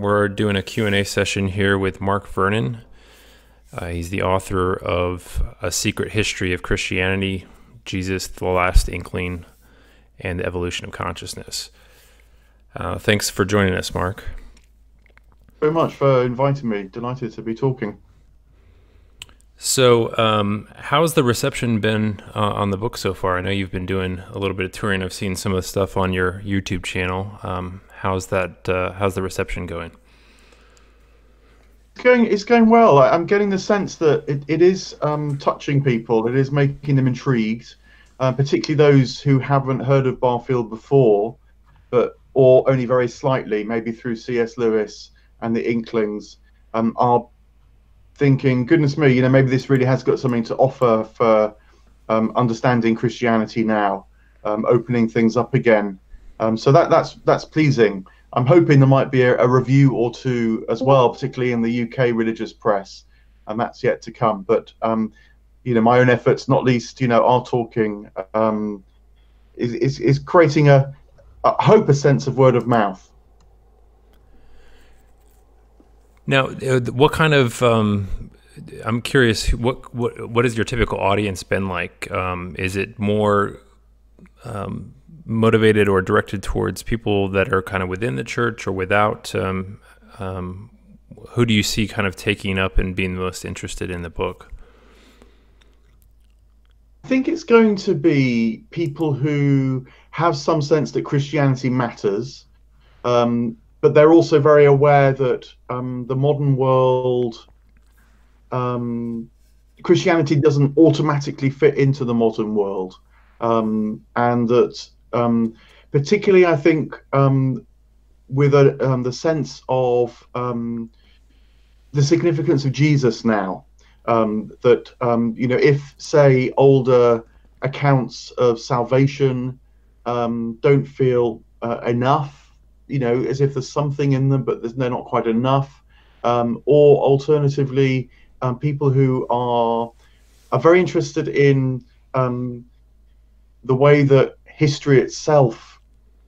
We're doing a Q&A session here with Mark Vernon. Uh, he's the author of A Secret History of Christianity, Jesus, the Last Inkling, and the Evolution of Consciousness. Uh, thanks for joining us, Mark. Very much for inviting me. Delighted to be talking. So, um, how's the reception been uh, on the book so far? I know you've been doing a little bit of touring. I've seen some of the stuff on your YouTube channel. Um, how's that? Uh, how's the reception going? It's going. It's going well. I'm getting the sense that it, it is um, touching people. It is making them intrigued, uh, particularly those who haven't heard of Barfield before, but or only very slightly, maybe through C.S. Lewis and the Inklings, um, are thinking, goodness me, you know, maybe this really has got something to offer for um, understanding Christianity now, um, opening things up again. Um, so that that's that's pleasing. I'm hoping there might be a, a, review or two as well, particularly in the UK religious press, and that's yet to come. But um, you know, my own efforts, not least, you know, our talking um, is, is is creating a, a hope, a sense of word of mouth. Now, uh, what kind of um, I'm curious what what what has your typical audience been like? Um, is it more um, motivated or directed towards people that are kind of within the church or without? Um, um, who do you see kind of taking up and being the most interested in the book? I think it's going to be people who have some sense that Christianity matters, um, but they're also very aware that um, the modern world, um, Christianity doesn't automatically fit into the modern world, um, and that um, particularly I think um, with a, um, the sense of the significance of Jesus now, that you know if say older accounts of salvation don't feel uh, enough you know, as if there's something in them, but they're not quite enough. Um, or alternatively, um, people who are are very interested in um, the way that history itself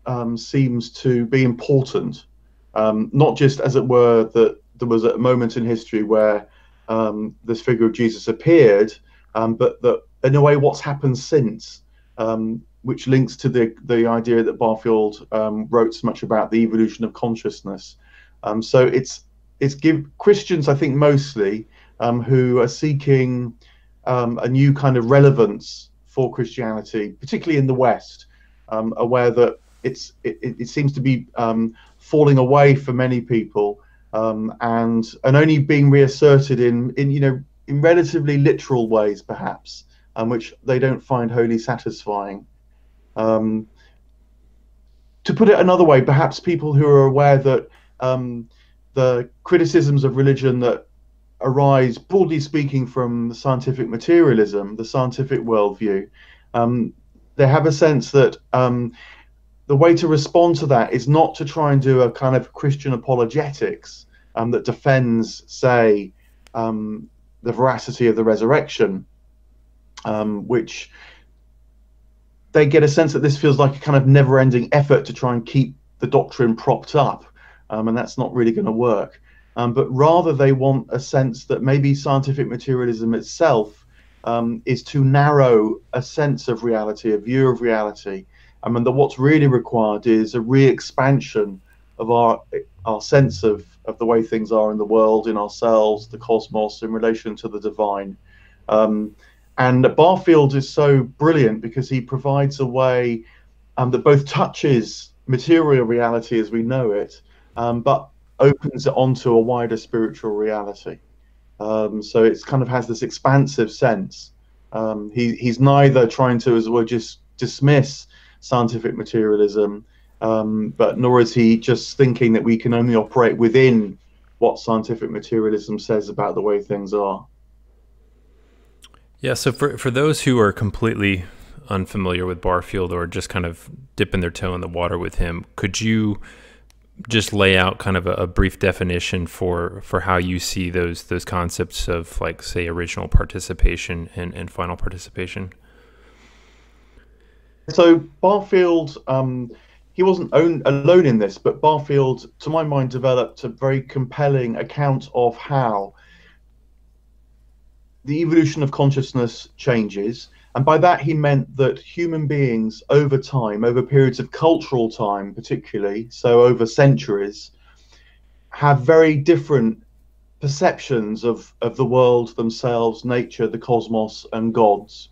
um, seems to be important, um, not just as it were that there was a moment in history where um, this figure of Jesus appeared, but that in a way what's happened since. Um, which links to the the idea that Barfield um, wrote so much about the evolution of consciousness. Um, so it's it's give Christians, I think, mostly um, who are seeking um, a new kind of relevance for Christianity, particularly in the West, um, aware that it's it, it seems to be um, falling away for many people and and only being reasserted in in you know in relatively literal ways, perhaps. Um, which they don't find wholly satisfying. Um, to put it another way, perhaps people who are aware that um, the criticisms of religion that arise, broadly speaking, from scientific materialism, the scientific worldview, um, they have a sense that um, the way to respond to that is not to try and do a kind of Christian apologetics um, that defends, say, um, the veracity of the resurrection, um, which they get a sense that this feels like a kind of never-ending effort to try and keep the doctrine propped up, um, and that's not really going to work. Um, but rather, they want a sense that maybe scientific materialism itself um, is too narrow a sense of reality, a view of reality, um, and that what's really required is a re-expansion of our our sense of of the way things are in the world, in ourselves, the cosmos, in relation to the divine. Um, and Barfield is so brilliant because he provides a way um, that both touches material reality as we know it, um, but opens it onto a wider spiritual reality. Um, so it's kind of has this expansive sense. Um, he, he's neither trying to, as well, just dismiss scientific materialism, um, but nor is he just thinking that we can only operate within what scientific materialism says about the way things are. Yeah, so for, for those who are completely unfamiliar with Barfield or just kind of dipping their toe in the water with him, could you just lay out kind of a, a, brief definition for for how you see those those concepts of like say original participation and, and final participation? So Barfield um, he wasn't own, alone in this, but Barfield, to my mind, developed a very compelling account of how the evolution of consciousness changes. And by that, he meant that human beings, over time, over periods of cultural time, particularly, so over centuries, have very different perceptions of, of the world themselves, nature, the cosmos, and gods.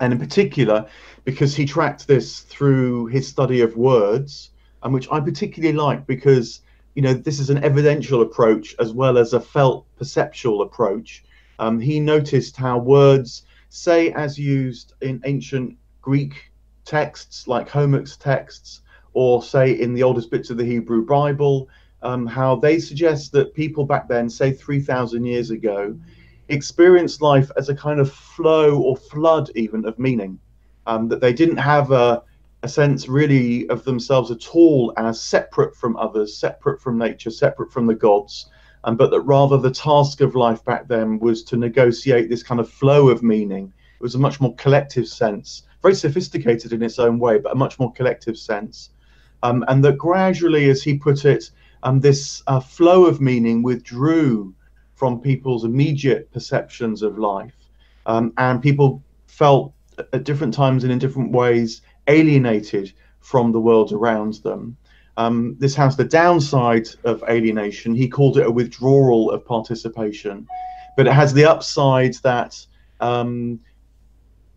And in particular, because he tracked this through his study of words, and which I particularly like because you know this is an evidential approach as well as a felt perceptual approach. Um, he noticed how words, say as used in ancient Greek texts like Homer's texts, or say in the oldest bits of the Hebrew Bible, um, how they suggest that people back then, say 3,000 years ago, experienced life as a kind of flow or flood, even of meaning. Um, that they didn't have a, a sense really of themselves at all as separate from others, separate from nature, separate from the gods, um, but that rather the task of life back then was to negotiate this kind of flow of meaning. It was a much more collective sense, very sophisticated in its own way, but a much more collective sense. Um, and that gradually, as he put it, um, this uh, flow of meaning withdrew from people's immediate perceptions of life. Um, and people felt at different times and in different ways alienated from the world around them. Um, this has the downside of alienation. He called it a withdrawal of participation, but it has the upside that um,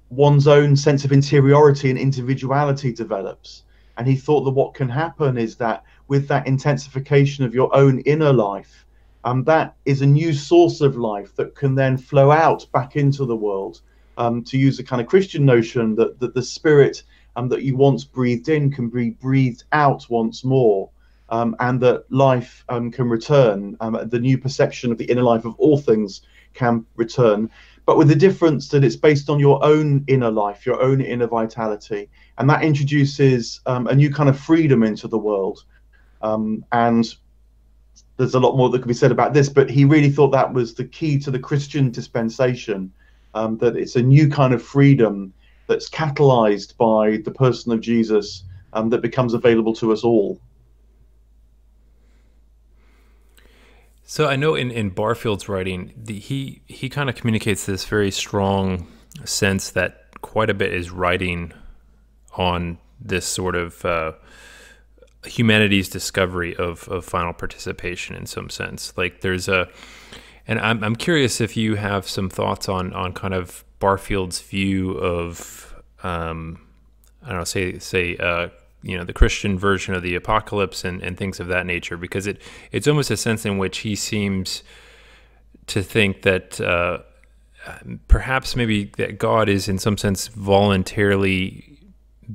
one's own sense of interiority and individuality develops. And he thought that what can happen is that with that intensification of your own inner life, um, that is a new source of life that can then flow out back into the world. Um, to use a kind of Christian notion that, that the spirit um, that you once breathed in can be breathed out once more, um, and that life um, can return. Um, the new perception of the inner life of all things can return, but with the difference that it's based on your own inner life, your own inner vitality, and that introduces um, a new kind of freedom into the world. and there's a lot more that could be said about this, but he really thought that was the key to the Christian dispensation, um, that it's a new kind of freedom that's catalyzed by the person of Jesus um, that becomes available to us all. So I know in, in Barfield's writing, the, he he kind of communicates this very strong sense that quite a bit is writing on this sort of uh, humanity's discovery of, of final participation in some sense. Like there's a, and I'm, I'm curious if you have some thoughts on, on kind of Barfield's view of, um, I don't know, say, say, uh, you know, the Christian version of the apocalypse and, and things of that nature, because it, it's almost a sense in which he seems to think that, uh, perhaps maybe that God is in some sense voluntarily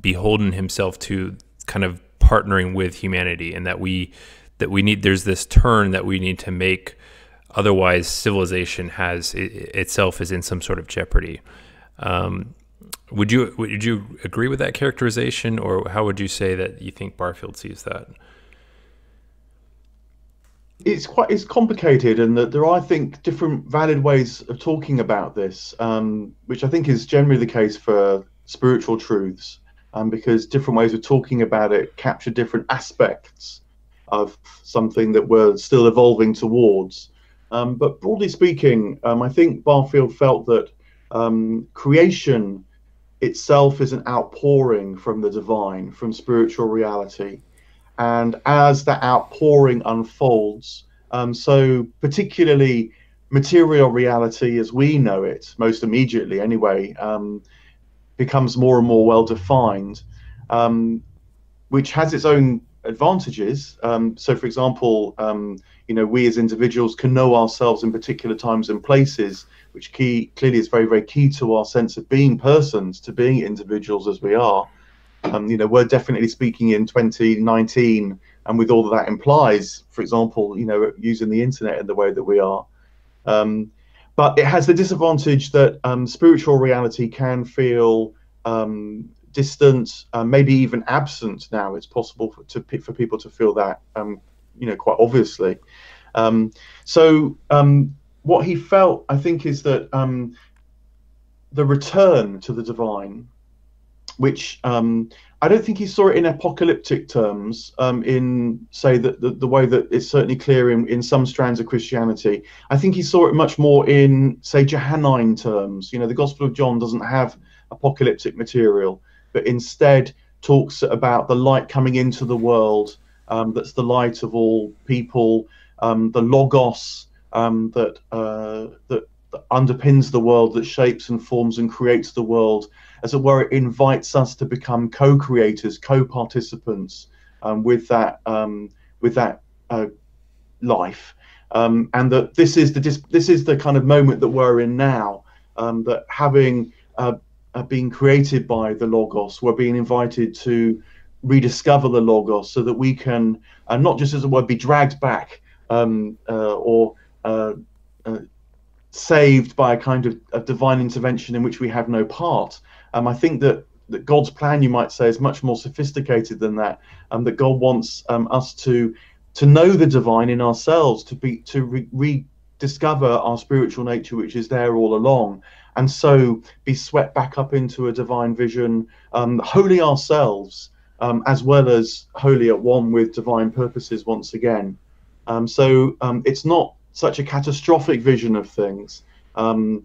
beholden himself to kind of partnering with humanity and that we that we need there's this turn that we need to make otherwise civilization has it, itself is in some sort of jeopardy um, would you would you agree with that characterization or how would you say that you think barfield sees that it's quite it's complicated and that there are i think different valid ways of talking about this um, which i think is generally the case for spiritual truths um, because different ways of talking about it capture different aspects of something that we're still evolving towards. Um, but broadly speaking, um, I think Barfield felt that um, creation itself is an outpouring from the divine, from spiritual reality. And as that outpouring unfolds, um, so particularly material reality as we know it, most immediately anyway, um, becomes more and more well defined, um, which has its own advantages. So, for example, you know, we as individuals can know ourselves in particular times and places, which key clearly is very, very key to our sense of being persons, to being individuals as we are. Um, you know, we're definitely speaking in 2019, and with all that, implies, for example, you know, using the internet in the way that we are. Um, but it has the disadvantage that um, spiritual reality can feel um, distant, uh, maybe even absent. Now it's possible for, to, for people to feel that, um, you know, quite obviously. Um, so um, what he felt, I think, is that um, the return to the divine which um, I don't think he saw it in apocalyptic terms, um, in say that the, the, way that it's certainly clear in, in some strands of Christianity. I think he saw it much more in say Johannine terms. You know, the Gospel of John doesn't have apocalyptic material, but instead talks about the light coming into the world. Um, that's the light of all people. Um, the logos um, that uh, that underpins the world, that shapes and forms and creates the world. As it were, it invites us to become co-creators, co-participants um, with that um, with that uh, life, um, and that this is the this is the kind of moment that we're in now. Um, that having uh, uh, been created by the logos, we're being invited to rediscover the logos, so that we can uh, not just as it were be dragged back um, uh, or uh, saved by a kind of divine intervention in which we have no part. Um, I think that, that God's plan, you might say, is much more sophisticated than that. Um, that God wants um, us to to know the divine in ourselves, to be to re- rediscover our spiritual nature, which is there all along, and so be swept back up into a divine vision, um, holy ourselves, um, as well as wholly at one with divine purposes once again. Um, so it's not such a catastrophic vision of things um,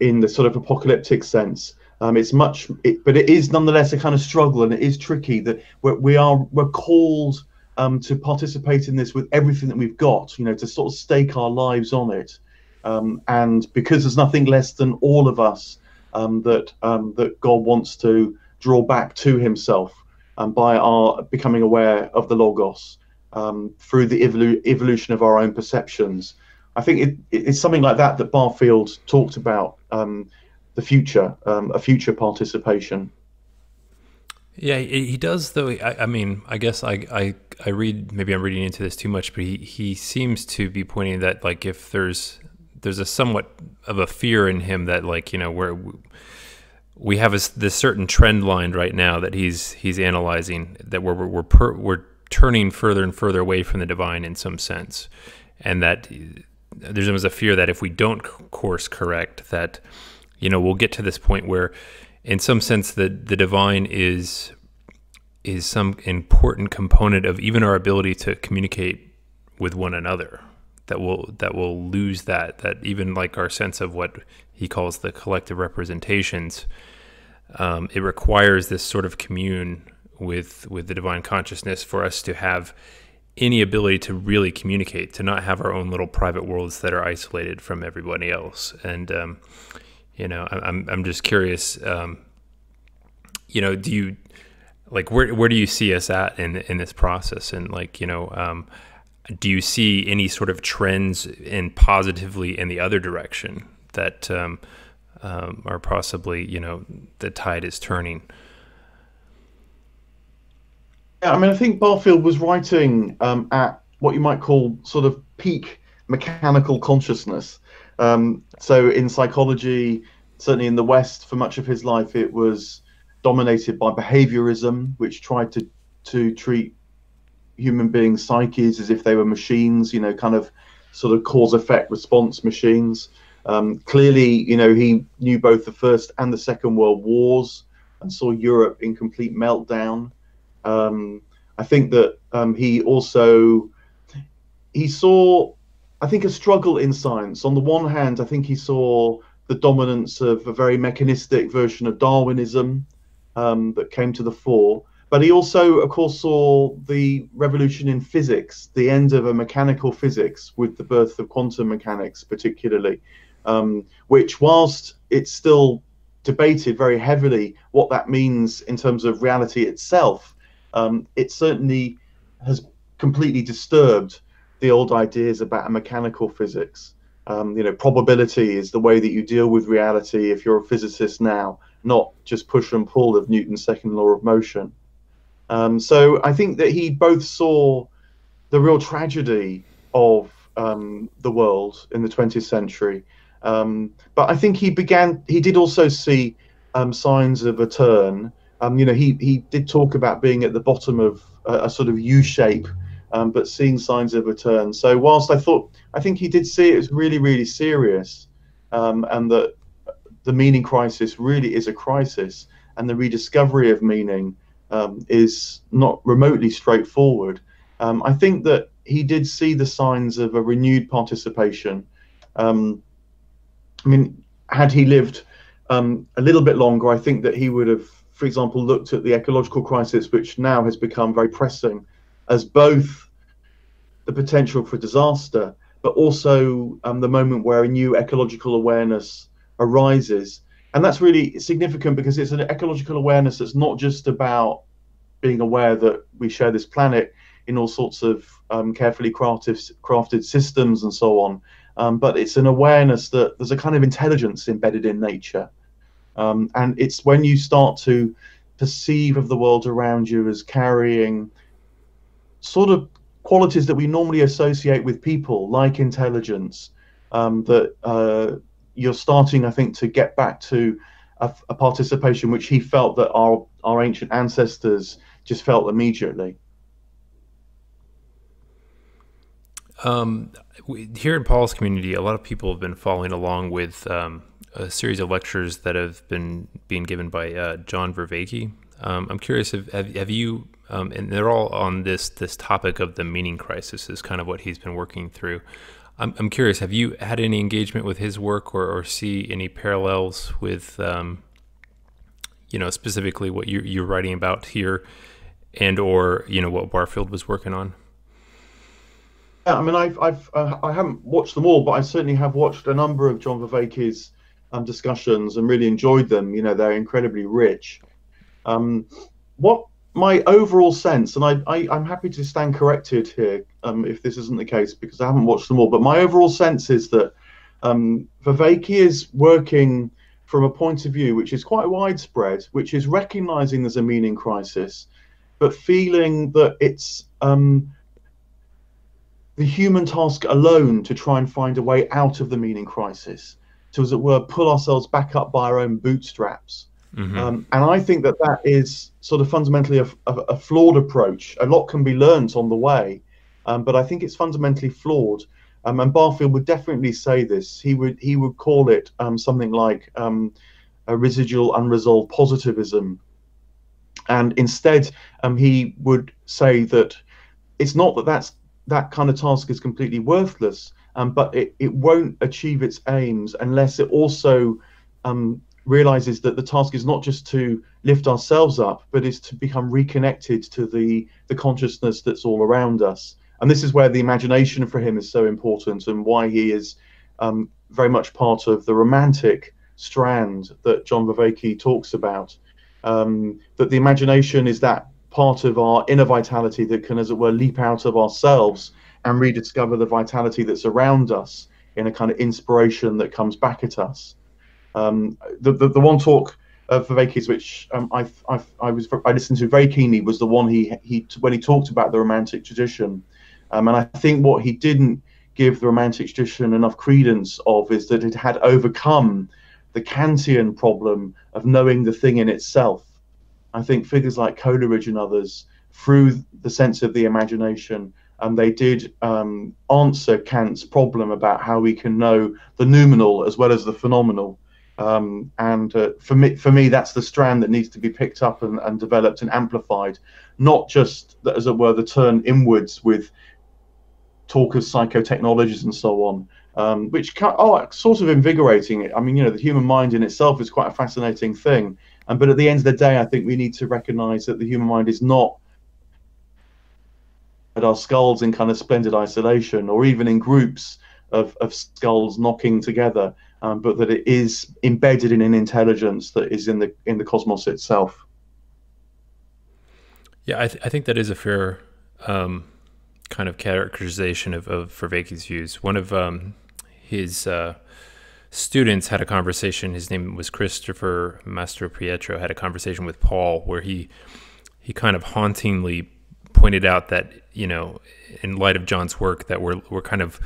in the sort of apocalyptic sense. Um, it's much, it, but it is nonetheless a kind of struggle, and it is tricky that we're, we are we're called um, to participate in this with everything that we've got. You know, to sort of stake our lives on it, um, and because there's nothing less than all of us um, that um, that God wants to draw back to Himself um, by our becoming aware of the Logos um, through the evolu- evolution of our own perceptions. I think it, it's something like that that Barfield talked about um, the future, um, a future participation. Yeah, he does. Though I, I mean, I guess I, I I read maybe I'm reading into this too much, but he he seems to be pointing that like if there's there's a somewhat of a fear in him that like you know where we have a, this certain trend line right now that he's he's analyzing that we're we're we're, we're turning further and further away from the divine in some sense, and that there's almost a fear that if we don't course correct, that you know we'll get to this point where, in some sense, the the divine is is some important component of even our ability to communicate with one another. That will that will lose that that even like our sense of what he calls the collective representations. Um, it requires this sort of commune with with the divine consciousness for us to have any ability to really communicate, to not have our own little private worlds that are isolated from everybody else. And um, you know, I'm I'm just curious. Um, you know, do you like where where do you see us at in in this process? And like you know, um, do you see any sort of trends in positively in the other direction that um, um, are possibly you know the tide is turning? Yeah, I mean, I think Barfield was writing um, at what you might call sort of peak mechanical consciousness. Um, so in psychology, certainly in the West, for much of his life, it was dominated by behaviorism, which tried to to treat human beings' psyches as if they were machines. You know, kind of sort of cause effect response machines. Um, clearly, you know, he knew both the First and the Second World Wars and saw Europe in complete meltdown. Um, I think that um, he also he saw, I think, a struggle in science. On the one hand, I think he saw the dominance of a very mechanistic version of Darwinism um, that came to the fore. But he also, of course, saw the revolution in physics, the end of a mechanical physics with the birth of quantum mechanics, particularly, um, which, whilst it's still debated very heavily what that means in terms of reality itself, um, it certainly has completely disturbed the old ideas about a mechanical physics. Um, you know, probability is the way that you deal with reality if you're a physicist now, not just push and pull of Newton's second law of motion. Um, so I think that he both saw the real tragedy of um, the world in the 20th century, um, but I think he began. He did also see um, signs of a turn um, you know, he he did talk about being at the bottom of a, a sort of U shape, um, but seeing signs of a turn. So whilst I thought, I think he did see it as really really serious, um, and that the meaning crisis really is a crisis, and the rediscovery of meaning um, is not remotely straightforward. I think that he did see the signs of a renewed participation. Um, I mean, had he lived um, a little bit longer, I think that he would have, for example, looked at the ecological crisis, which now has become very pressing, as both the potential for disaster, but also um, the moment where a new ecological awareness arises. And that's really significant because it's an ecological awareness that's not just about being aware that we share this planet in all sorts of um, carefully crafted, crafted systems and so on, um, but it's an awareness that there's a kind of intelligence embedded in nature. Um, and it's when you start to perceive of the world around you as carrying sort of qualities that we normally associate with people, like intelligence, um, that uh, you're starting, I think, to get back to a, a, participation which he felt that our our ancient ancestors just felt immediately. Um, here in Paul's community, a lot of people have been following along with um, a series of lectures that have been being given by uh, John Vervaeke. Um, I'm curious, have, have, have you, um, and they're all on this this topic of the meaning crisis is kind of what he's been working through. I'm, I'm curious, have you had any engagement with his work or, or see any parallels with, um, you know, specifically what you, you're writing about here and or, you know, what Barfield was working on? I mean, I've, I've, uh, I haven't watched them all, but I certainly have watched a number of John Vervaeke's um, discussions and really enjoyed them. You know, they're incredibly rich. Um, what my overall sense, and I, I, am happy to stand corrected here um, if this isn't the case because I haven't watched them all, but my overall sense is that um, Vervaeke is working from a point of view which is quite widespread, which is recognizing there's a meaning crisis, but feeling that it's um, the human task alone to try and find a way out of the meaning crisis, to, as it were, pull ourselves back up by our own bootstraps. Mm-hmm. Um, and I think that that is sort of fundamentally a, a, a, flawed approach. A lot can be learnt on the way, um, but I think it's fundamentally flawed. Um, and Barfield would definitely say this. He would he would call it um, something like um, a residual unresolved positivism. And instead, um, he would say that it's not that that's that kind of task is completely worthless, um, but it, it won't achieve its aims unless it also um, realizes that the task is not just to lift ourselves up, but is to become reconnected to the, the consciousness that's all around us. And this is where the imagination for him is so important and why he is um, very much part of the romantic strand that John Vervaeke talks about. Um, that the imagination is that part of our inner vitality that can, as it were, leap out of ourselves and rediscover the vitality that's around us in a kind of inspiration that comes back at us. Um, the, the, the one talk of Vervaeke's which um, I, I, I was I listened to very keenly was the one he he when he talked about the romantic tradition, um, and I think what he didn't give the romantic tradition enough credence of is that it had overcome the Kantian problem of knowing the thing in itself I think figures like Coleridge and others, through the sense of the imagination, and they did um, answer Kant's problem about how we can know the noumenal as well as the phenomenal. Um, and uh, for me, for me, that's the strand that needs to be picked up and, and developed and amplified, not just as it were the turn inwards with talk of psychotechnologies and so on, um, which can, oh, sort of invigorating. I mean, you know, the human mind in itself is quite a fascinating thing, um, but at the end of the day, I think we need to recognize that the human mind is not at our skulls in kind of splendid isolation or even in groups of, of skulls knocking together, um, but that it is embedded in an intelligence that is in the in the cosmos itself. Yeah, I, th- I think that is a fair um, kind of characterization of, of Vervaeke's views. One of um, his uh, students had a conversation. His name was Christopher Mastropietro. Had a conversation with Paul where he he kind of hauntingly pointed out that you know, in light of John's work, that we're we're kind of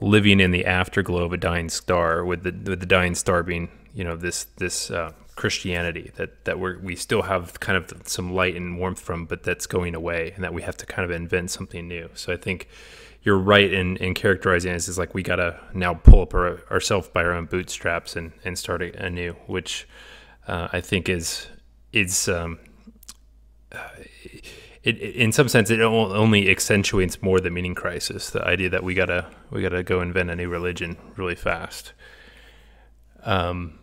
living in the afterglow of a dying star, with the with the dying star being you know this this uh, Christianity that that we we still have kind of some light and warmth from, but that's going away, and that we have to kind of invent something new. So I think you're right in, in characterizing this as like we gotta now pull up our, ourselves by our own bootstraps and, and start anew, which uh, I think is it's um, uh, it, in some sense it only accentuates more the meaning crisis. The idea that we gotta we gotta go invent a new religion really fast. Um,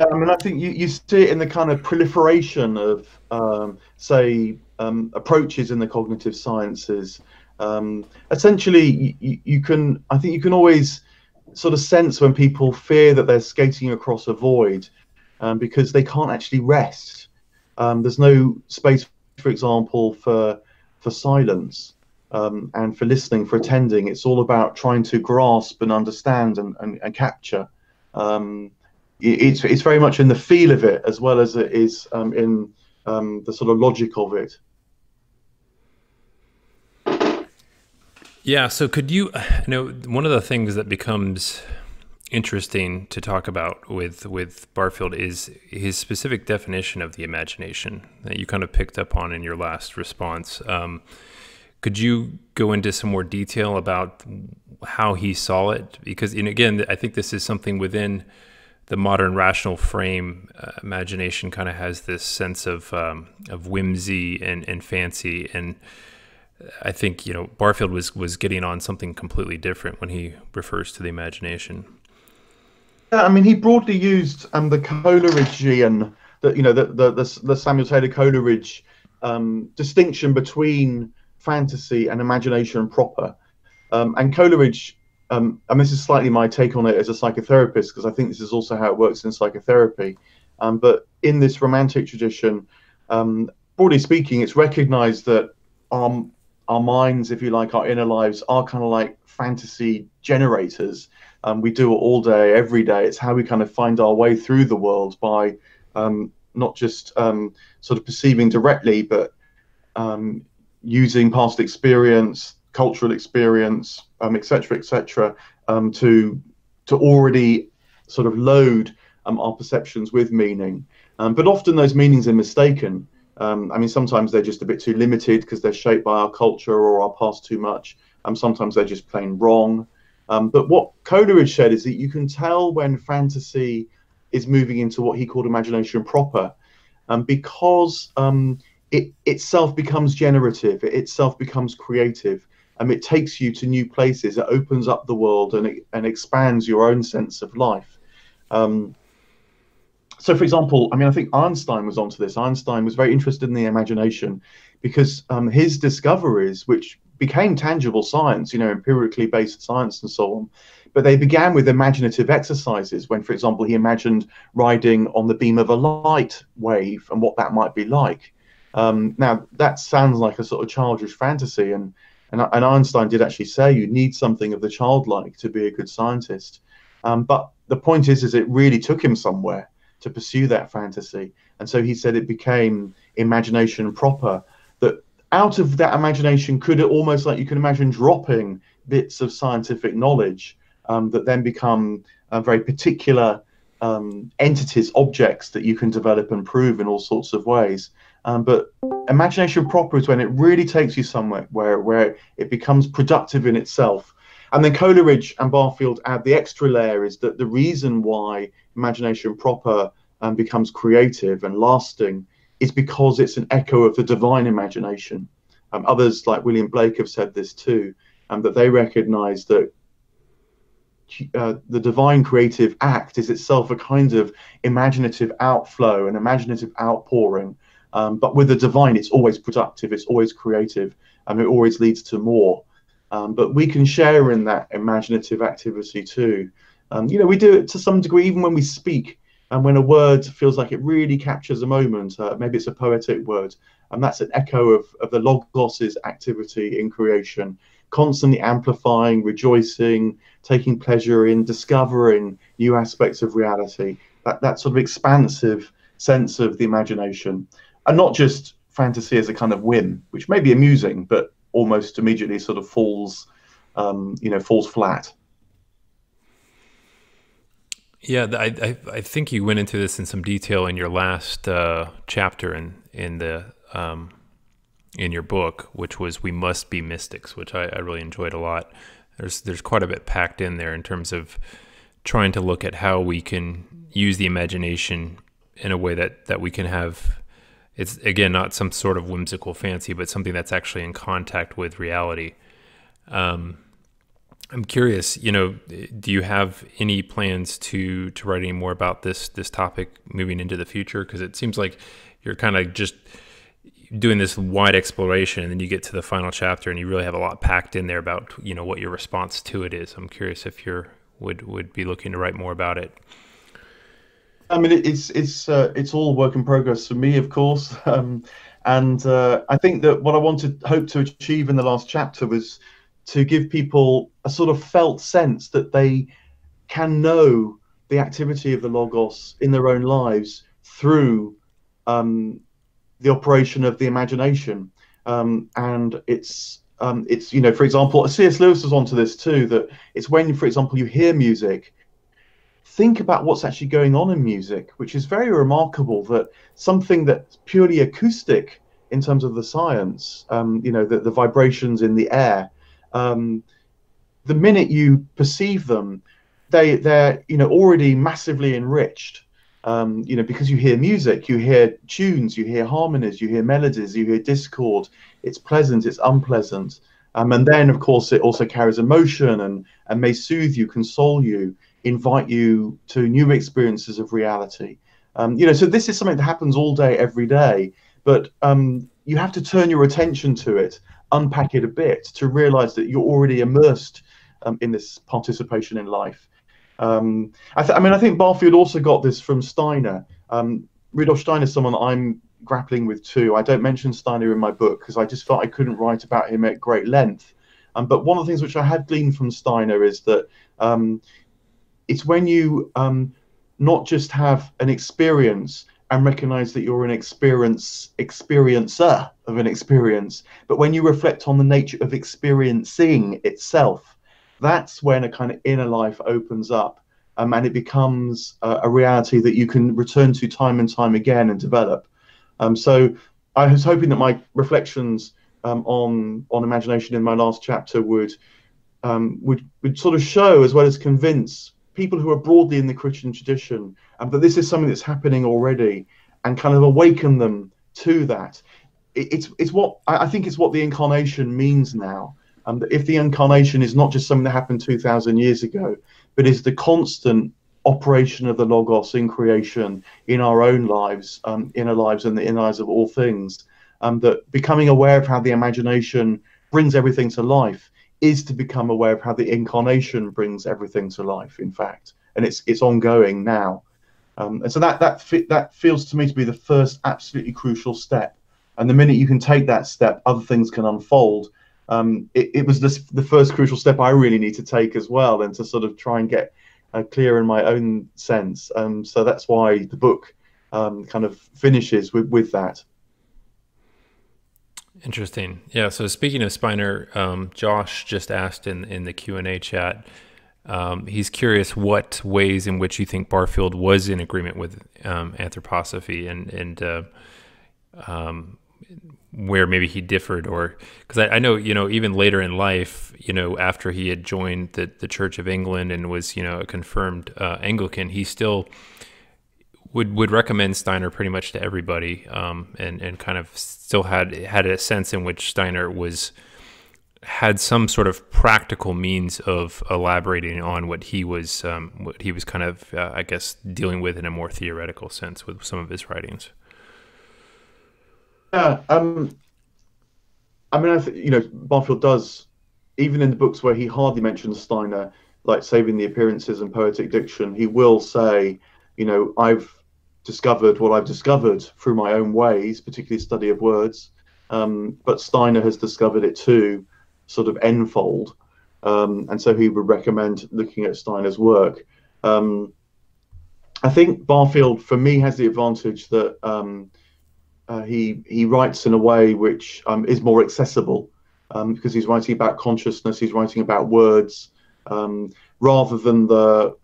I mean, I think you, you see it in the kind of proliferation of, um, say, um, approaches in the cognitive sciences. Um, essentially, you, you, can, I think you can always sort of sense when people fear that they're skating across a void um, because they can't actually rest. Um, there's no space, for example, for for silence um, and for listening, for attending. It's all about trying to grasp and understand and, and, and capture. Um, it's it's very much in the feel of it as well as it is um, in the sort of logic of it. Yeah. So could you, you know, one of the things that becomes interesting to talk about with with Barfield is his specific definition of the imagination that you kind of picked up on in your last response. Um, could you go into some more detail about how he saw it? Because, and again, I think this is something within the modern rational frame. Uh, imagination kind of has this sense of um, of whimsy and, and fancy and I think you know Barfield was was getting on something completely different when he refers to the imagination. Yeah, I mean, he broadly used um, the Coleridgean, the you know the the, the, the Samuel Taylor Coleridge um, distinction between fantasy and imagination proper. Um, and Coleridge, um, and this is slightly my take on it as a psychotherapist, because I think this is also how it works in psychotherapy. Um, but in this romantic tradition, um, broadly speaking, it's recognized that our our minds, if you like, our inner lives are kind of like fantasy generators. Um, we do it all day, every day. It's how we kind of find our way through the world by um, not just um, sort of perceiving directly, but um, using past experience, cultural experience, etc., um, etc., um, to to already sort of load our perceptions with meaning. but often those meanings are mistaken. Um, I mean, sometimes they're just a bit too limited because they're shaped by our culture or our past too much. Um, sometimes they're just plain wrong. Um, but what Coleridge said is that you can tell when fantasy is moving into what he called imagination proper, um, because um, it itself becomes generative, it itself becomes creative, and it takes you to new places. It opens up the world and it, and expands your own sense of life. Um, so for example, I mean, I think Einstein was onto this. Einstein was very interested in the imagination because um, his discoveries, which became tangible science, you know, empirically based science and so on, but they began with imaginative exercises when, for example, he imagined riding on the beam of a light wave and what that might be like. Um, now, that sounds like a sort of childish fantasy, and, and, and Einstein did actually say you need something of the childlike to be a good scientist. Um, but the point is, is it really took him somewhere to pursue that fantasy. And so he said it became imagination proper. That out of that imagination could it almost like you can imagine dropping bits of scientific knowledge um, that then become uh, very particular um, entities, objects that you can develop and prove in all sorts of ways. Um, but imagination proper is when it really takes you somewhere where where it becomes productive in itself. And then Coleridge and Barfield add the extra layer is that the reason why imagination proper um, becomes creative and lasting is because it's an echo of the divine imagination. Um, others, like William Blake, have said this too, um, that they recognize that uh, the divine creative act is itself a kind of imaginative outflow, an imaginative outpouring. Um, but with the divine, it's always productive, it's always creative, and it always leads to more. Um, but we can share in that imaginative activity too. Um, you know, we do it to some degree even when we speak and when a word feels like it really captures a moment. Uh, maybe it's a poetic word, and that's an echo of, of the logos's activity in creation, constantly amplifying, rejoicing, taking pleasure in discovering new aspects of reality. That that sort of expansive sense of the imagination, and not just fantasy as a kind of whim, which may be amusing, but almost immediately sort of falls, um, you know, falls flat. Yeah, I, I, I think you went into this in some detail in your last uh, chapter in in the um, in your book, which was "We Must Be Mystics," which I, I really enjoyed a lot. There's there's quite a bit packed in there in terms of trying to look at how we can use the imagination in a way that that we can have it's again not some sort of whimsical fancy, but something that's actually in contact with reality. Um, I'm curious, you know, do you have any plans to to write any more about this this topic moving into the future? Because it seems like you're kind of just doing this wide exploration, and then you get to the final chapter, and you really have a lot packed in there about you know what your response to it is. I'm curious if you're would would be looking to write more about it. I mean, it's it's uh, it's all work in progress for me, of course, um, and uh, I think that what I wanted hope to achieve in the last chapter was to give people a sort of felt sense that they can know the activity of the logos in their own lives through um, the operation of the imagination, um, and it's um, it's you know, for example, C.S. Lewis was onto this too. That it's when, for example, you hear music think about what's actually going on in music, which is very remarkable that something that's purely acoustic in terms of the science, um, you know, the, the, vibrations in the air, um, the minute you perceive them, they they're you know already massively enriched. Um, you know, because you hear music, you hear tunes, you hear harmonies, you hear melodies, you hear discord. It's pleasant, it's unpleasant, um, and then of course it also carries emotion and and may soothe you, console you invite you to new experiences of reality. Um, you know, so this is something that happens all day, every day, but um, you have to turn your attention to it, unpack it a bit to realize that you're already immersed um, in this participation in life. Um, I, th- I, mean, I think Barfield also got this from Steiner. Um, Rudolf Steiner is someone I'm grappling with too. I don't mention Steiner in my book because I just felt I couldn't write about him at great length. Um, but one of the things which I had gleaned from Steiner is that um, it's when you um, not just have an experience and recognize that you're an experience experiencer of an experience, but when you reflect on the nature of experiencing itself, that's when a kind of inner life opens up. Um, and it becomes a, a, reality that you can return to time and time again and develop. Um, so I was hoping that my reflections um, on on imagination in my last chapter would um, would would sort of show as well as convince people who are broadly in the Christian tradition, and that this is something that's happening already, and kind of awaken them to that. It, it's it's what I think it's what the incarnation means now. And um, if the incarnation is not just something that happened two thousand years ago, but is the constant operation of the logos in creation in our own lives, um, inner lives, and the inner lives of all things, um, that becoming aware of how the imagination brings everything to life is to become aware of how the incarnation brings everything to life. In fact, and it's it's ongoing now, um, and so that that that feels to me to be the first absolutely crucial step. And the minute you can take that step, other things can unfold. Um, it, it, was this, the first crucial step I really need to take as well, and to sort of try and get uh, clear in my own sense. Um, so that's why the book um, kind of finishes with, with that. Interesting. Yeah. So speaking of Steiner, um, Josh just asked in in the Q and A chat. Um, he's curious what ways in which you think Barfield was in agreement with um, anthroposophy and and uh, um, where maybe he differed, or because I, I, know you know even later in life, you know after he had joined the the Church of England and was you know a confirmed uh, Anglican, he still would would recommend Steiner pretty much to everybody, um, and and kind of still had had a sense in which Steiner was had some sort of practical means of elaborating on what he was um, what he was kind of uh, I guess dealing with in a more theoretical sense with some of his writings. Yeah, um, I mean, I think you know Barfield does even in the books where he hardly mentions Steiner, like Saving the Appearances and Poetic Diction, he will say, you know, I've discovered what I've discovered through my own ways, particularly study of words. Um, but Steiner has discovered it too, sort of enfold. Um, and so he would recommend looking at Steiner's work. Um, I think Barfield, for me, has the advantage that um, uh, he he writes in a way which um, is more accessible um, because he's writing about consciousness, he's writing about words, rather than the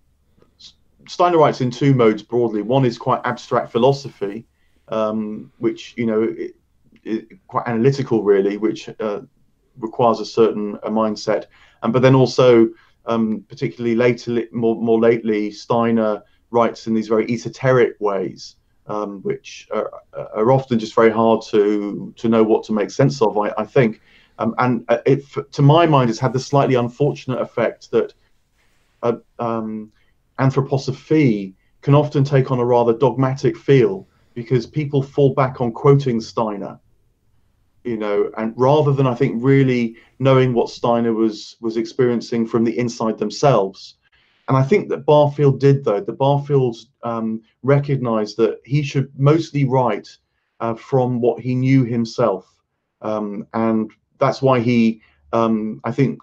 Steiner writes in two modes broadly. One is quite abstract philosophy, um, which you know, it, it, quite analytical really, which uh, requires a certain a mindset. And but then also, um, particularly later, more more lately, Steiner writes in these very esoteric ways, um, which are, are, often just very hard to to know what to make sense of. I, I think, um, and uh, it, to my mind, it's had the slightly unfortunate effect that uh, um, anthroposophy can often take on a rather dogmatic feel because people fall back on quoting Steiner, you know, and rather than I think really knowing what Steiner was was experiencing from the inside themselves. And I think that Barfield did though. The Barfield um, recognized that he should mostly write uh, from what he knew himself, um, and that's why he, um, I think,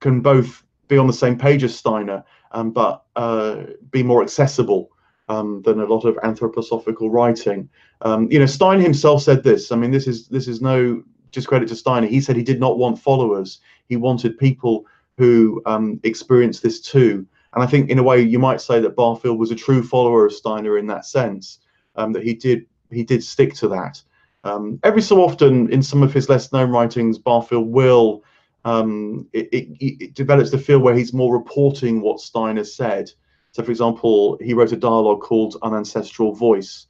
can both be on the same page as Steiner, um, but uh, be more accessible um, than a lot of anthroposophical writing. Um, you know, Steiner himself said this. I mean, this is this is no discredit to Steiner. He said he did not want followers. He wanted people who um, experienced this too. And I think, in a way, you might say that Barfield was a true follower of Steiner in that sense. Um, that he did he did stick to that. Um, every so often, in some of his less known writings, Barfield will um, it, it, it, develops the feel where he's more reporting what Steiner said. So, for example, he wrote a dialogue called Unancestral Voice,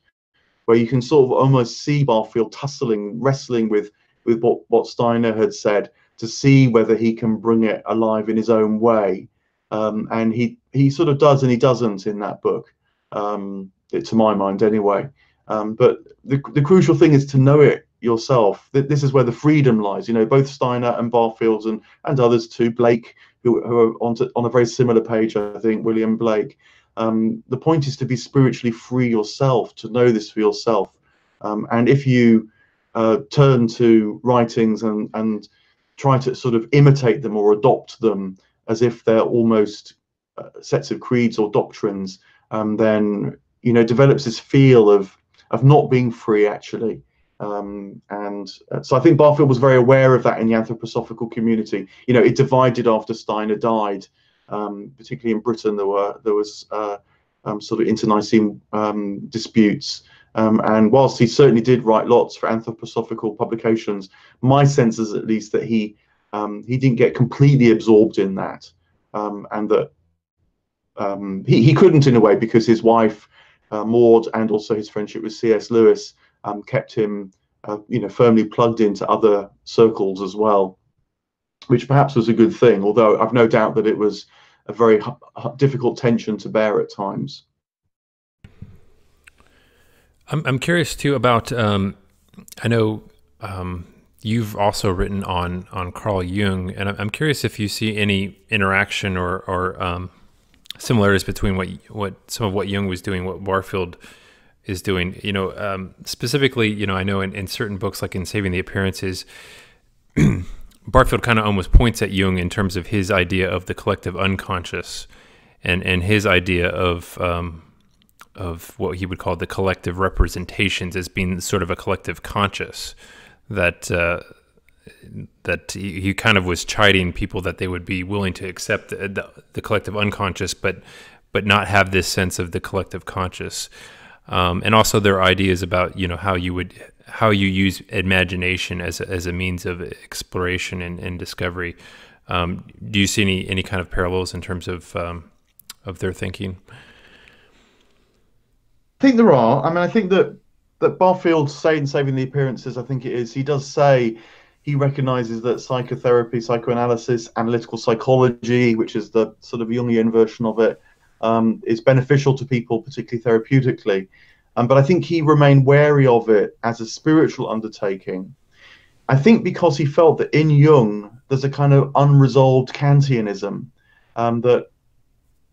where you can sort of almost see Barfield tussling, wrestling with with what, what Steiner had said to see whether he can bring it alive in his own way. Um, and he he sort of does and he doesn't in that book, um, to my mind anyway. Um, but the, the crucial thing is to know it yourself. This is where the freedom lies. You know, both Steiner and Barfield and, and others too, Blake, who, who are on, to, on a very similar page, I think, William Blake. Um, the point is to be spiritually free yourself, to know this for yourself. Um, and if you uh, turn to writings and, and try to sort of imitate them or adopt them as if they're almost uh, sets of creeds or doctrines, um, then you know develops this feel of of not being free actually. Um, and uh, so I think Barfield was very aware of that in the anthroposophical community. You know, it divided after Steiner died, um, particularly in Britain. There were there was uh, um, sort of internecine um, disputes. Um, and whilst he certainly did write lots for anthroposophical publications, my sense is at least that he um, he didn't get completely absorbed in that, and that he, he couldn't in a way because his wife uh, Maud and also his friendship with C.S. Lewis um, kept him, uh, you know, firmly plugged into other circles as well, which perhaps was a good thing. Although I've no doubt that it was a very difficult tension to bear at times. I'm I'm curious too about. Um, I know um, you've also written on on Carl Jung, and I'm curious if you see any interaction or or um, similarities between what what some of what Jung was doing, what Barfield is doing. You know, um, specifically, you know, I know in, in certain books, like in Saving the Appearances, Barfield kind of almost points at Jung in terms of his idea of the collective unconscious, and and his idea of um, of what he would call the collective representations as being sort of a collective conscious that. Uh, that he, kind of was chiding people that they would be willing to accept the, the, the collective unconscious, but but not have this sense of the collective conscious um, and also their ideas about you know how you would how you use imagination as a, as a means of exploration and, and discovery. Um, do you see any any kind of parallels in terms of um, of their thinking? I think there are. I mean, I think that that Barfield saying saving the appearances. I think it is. He does say he recognizes that psychotherapy, psychoanalysis, analytical psychology, which is the sort of Jungian version of it, um, is beneficial to people, particularly therapeutically. Um, but I think he remained wary of it as a spiritual undertaking. I think because he felt that in Jung there's a kind of unresolved Kantianism um, that,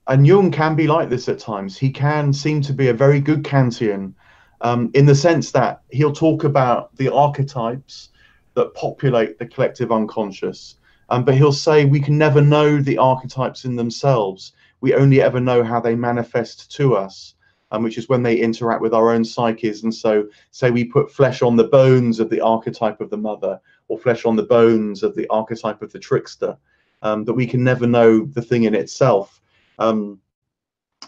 and Jung can be like this at times. He can seem to be a very good Kantian um, in the sense that he'll talk about the archetypes that populate the collective unconscious, um, but he'll say we can never know the archetypes in themselves we only ever know how they manifest to us, um, which is when they interact with our own psyches. And so, say we put flesh on the bones of the archetype of the mother, or flesh on the bones of the archetype of the trickster, um, that we can never know the thing in itself. Um,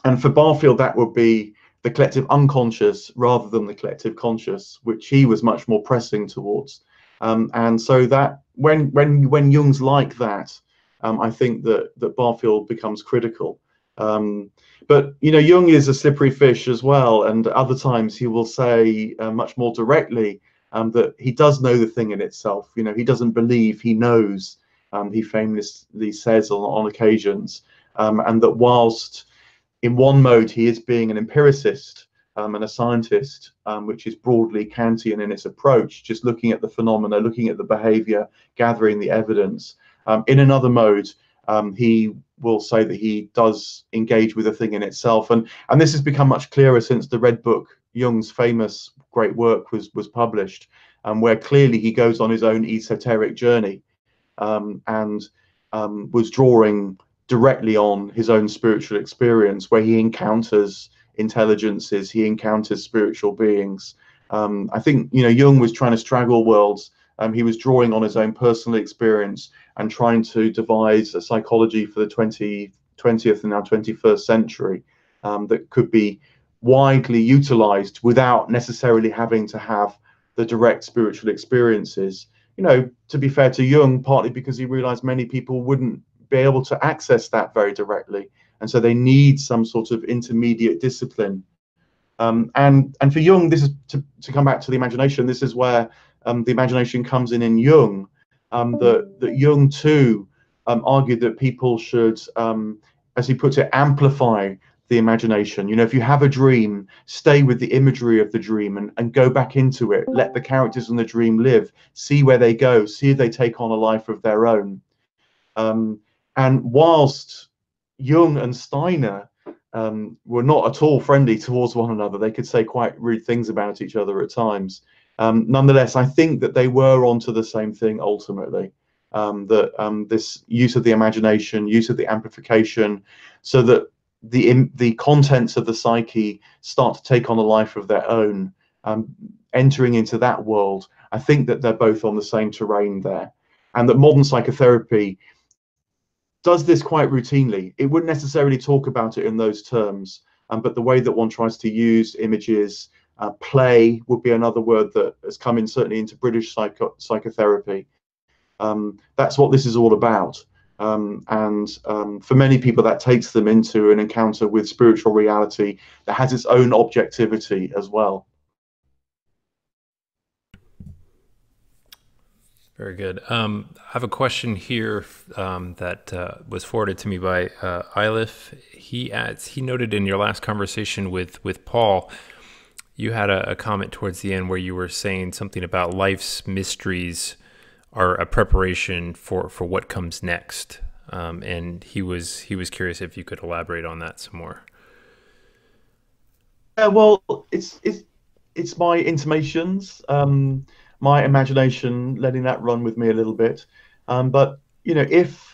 and for Barfield, that would be the collective unconscious rather than the collective conscious, which he was much more pressing towards. Um, and so that when when when Jung's like that, um, I think that that Barfield becomes critical. Um, but you know, Jung is a slippery fish as well, and other times he will say uh, much more directly um, that he does know the thing in itself. You know, he doesn't believe he knows. Um, he famously says on, on occasions, um, and that whilst in one mode he is being an empiricist um, and a scientist, um, which is broadly Kantian in its approach, just looking at the phenomena, looking at the behavior, gathering the evidence. In another mode, um, he will say that he does engage with a thing in itself, and and this has become much clearer since the Red Book, Jung's famous great work, was was published, um, where clearly he goes on his own esoteric journey, um, and um, was drawing directly on his own spiritual experience, where he encounters intelligences, he encounters spiritual beings. Um, I think you know Jung was trying to straddle worlds. Um, he was drawing on his own personal experience and trying to devise a psychology for the 20, 20th and now 21st century um, that could be widely utilized without necessarily having to have the direct spiritual experiences. You know, to be fair to Jung, partly because he realized many people wouldn't be able to access that very directly. And so they need some sort of intermediate discipline. Um, and and for Jung, this is to, to come back to the imagination. This is where um, the imagination comes in in Jung. Um, that that Jung too um, argued that people should, um, as he puts it, amplify the imagination. You know, if you have a dream, stay with the imagery of the dream and, and go back into it. Let the characters in the dream live. See where they go. See if they take on a life of their own. Um, and whilst Jung and Steiner um, were not at all friendly towards one another, they could say quite rude things about each other at times. Um, nonetheless, I think that they were onto the same thing ultimately. Um, that um, this use of the imagination, use of the amplification, so that the the contents of the psyche start to take on a life of their own, um, entering into that world. I think that they're both on the same terrain there, and that modern psychotherapy does this quite routinely. It wouldn't necessarily talk about it in those terms, um, but the way that one tries to use images, uh, play would be another word that has come in certainly into British psycho psychotherapy. Um, that's what this is all about. Um, and um, for many people, that takes them into an encounter with spiritual reality that has its own objectivity as well. Very good. Um, I have a question here um, that uh, was forwarded to me by uh. He adds, he noted in your last conversation with with Paul, you had a, a, comment towards the end where you were saying something about life's mysteries are a preparation for for what comes next. Um, and he was he was curious if you could elaborate on that some more. Yeah, well, it's it's it's my intimations. Um, my imagination, letting that run with me a little bit. Um, but you know, if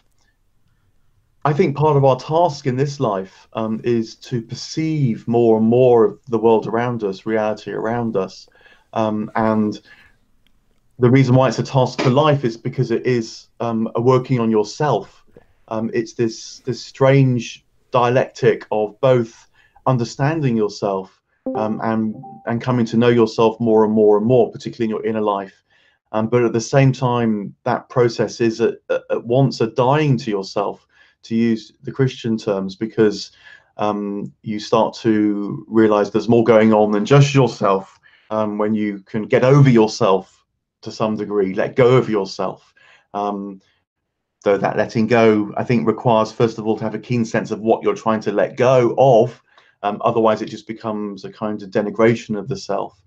I think part of our task in this life um, is to perceive more and more of the world around us, reality around us, um, and the reason why it's a task for life is because it is um, a working on yourself. Um, it's this this strange dialectic of both understanding yourself um, and and coming to know yourself more and more and more, particularly in your inner life. Um, but at the same time, that process is at, at once a dying to yourself, to use the Christian terms, because um, you start to realize there's more going on than just yourself. Um, when you can get over yourself to some degree, let go of yourself. Um, though that letting go, I think, requires first of all to have a keen sense of what you're trying to let go of, um, otherwise, it just becomes a kind of denigration of the self.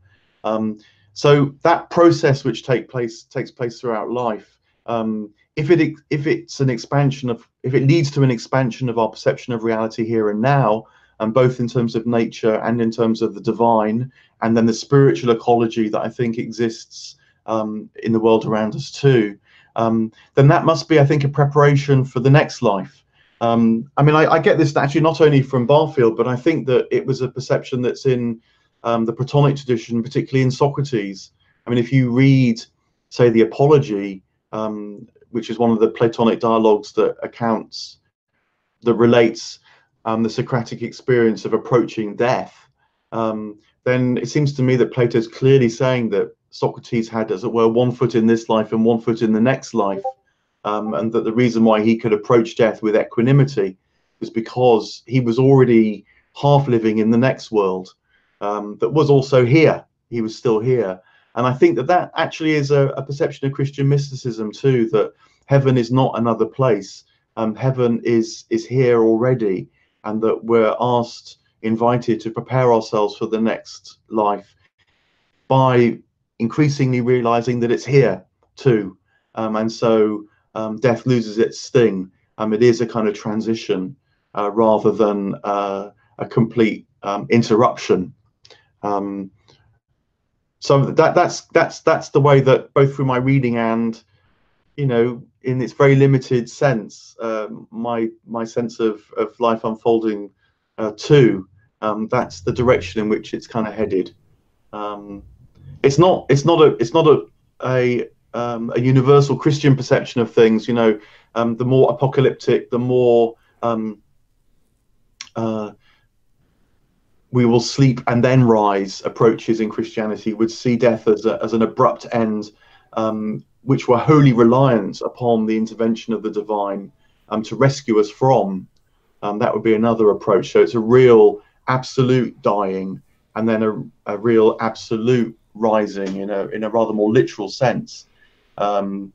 Um, so that process, which take place takes place throughout life, um, if it if it's an expansion of if it leads to an expansion of our perception of reality here and now, and both in terms of nature and in terms of the divine, and then the spiritual ecology that I think exists um, in the world around us too, um, then that must be, I think, a preparation for the next life. Um, I mean, I, I, get this actually not only from Barfield, but I think that it was a perception that's in um, the Platonic tradition, particularly in Socrates. I mean, if you read, say, the Apology, um, which is one of the Platonic dialogues that accounts, that relates um, the Socratic experience of approaching death, um, then it seems to me that Plato is clearly saying that Socrates had, as it were, one foot in this life and one foot in the next life um, and that the reason why he could approach death with equanimity was because he was already half living in the next world um, that was also here. He was still here. And I think that that actually is a, a perception of Christian mysticism too, that heaven is not another place. Um, heaven is is here already, and that we're asked, invited to prepare ourselves for the next life by increasingly realizing that it's here too. Um, and so um, death loses its sting. Um, it is a kind of transition uh, rather than uh, a complete um, interruption. Um, so that that's that's that's the way that both through my reading and you know in its very limited sense um, my my sense of of life unfolding uh, too um, that's the direction in which it's kind of headed. Um, it's not it's not a it's not a a, um, a universal Christian perception of things you know um, the more apocalyptic the more um, uh, we will sleep and then rise approaches in Christianity would see death as, a, as an abrupt end, um, which were wholly reliant upon the intervention of the divine um, to rescue us from. Um, that would be another approach. So it's a real absolute dying and then a, a real absolute rising in a, in a rather more literal sense. Um,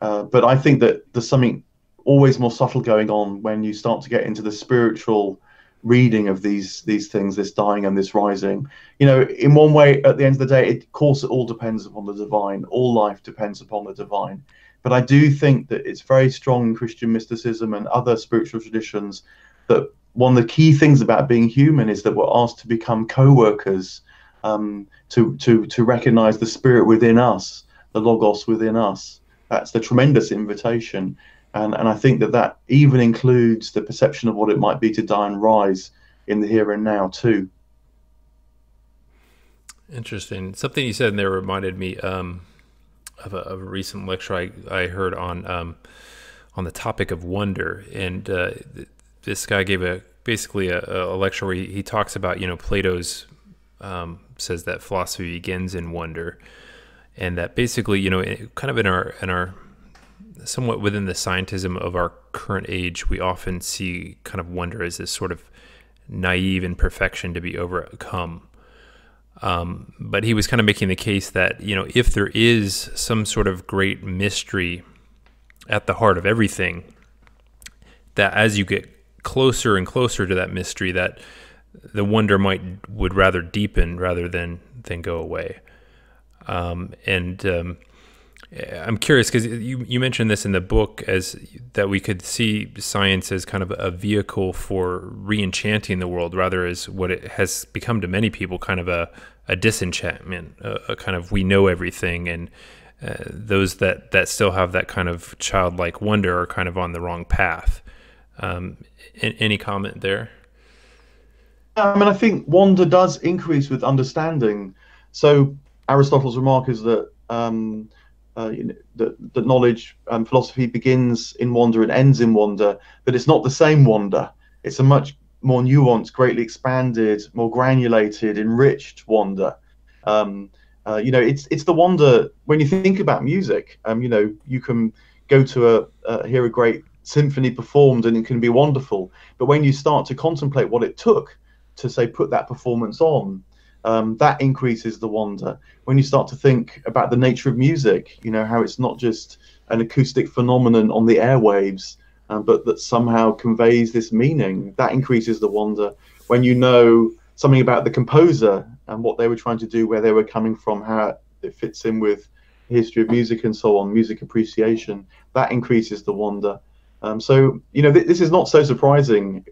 uh, but I think that there's something always more subtle going on when you start to get into the spiritual reading of these these things, this dying and this rising. You know, in one way, at the end of the day, it, of course, it all depends upon the divine. All life depends upon the divine. But I do think that it's very strong in Christian mysticism and other spiritual traditions that one of the key things about being human is that we're asked to become co-workers, um, to to to recognize the spirit within us, the logos within us. That's the tremendous invitation and and I think that that even includes the perception of what it might be to die and rise in the here and now too. Interesting. Something you said in there reminded me um, of, a, of, a, recent lecture I, I heard on um, on the topic of wonder, and uh, this guy gave a basically a, a, lecture where he, he talks about you know Plato's um, says that philosophy begins in wonder, and that basically you know kind of in our in our somewhat within the scientism of our current age, we often see kind of wonder as this sort of naive imperfection to be overcome. Um, but he was kind of making the case that you know if there is some sort of great mystery at the heart of everything, that as you get closer and closer to that mystery, that the wonder might would rather deepen rather than than go away. Um, and um, I'm curious because you, you mentioned this in the book as that we could see science as kind of a vehicle for re-enchanting the world rather as what it has become to many people kind of a, a disenchantment, a, a kind of we know everything and uh, those that, that still have that kind of childlike wonder are kind of on the wrong path. Um, any comment there? I mean, I think wonder does increase with understanding. So Aristotle's remark is that um, uh, you know, that, that knowledge and philosophy begins in wonder and ends in wonder, but it's not the same wonder. It's a much more nuanced, greatly expanded, more granulated, enriched wonder. Um, uh, you know, it's it's the wonder when you think about music. Um, you know, you can go to a uh, hear a great symphony performed and it can be wonderful, but when you start to contemplate what it took to say put that performance on, um, that increases the wonder. When you start to think about the nature of music, you know, how it's not just an acoustic phenomenon on the airwaves, um, but that somehow conveys this meaning, that increases the wonder. When you know something about the composer and what they were trying to do, where they were coming from, how it fits in with history of music and so on, music appreciation, that increases the wonder. Um, so, you know, th- this is not so surprising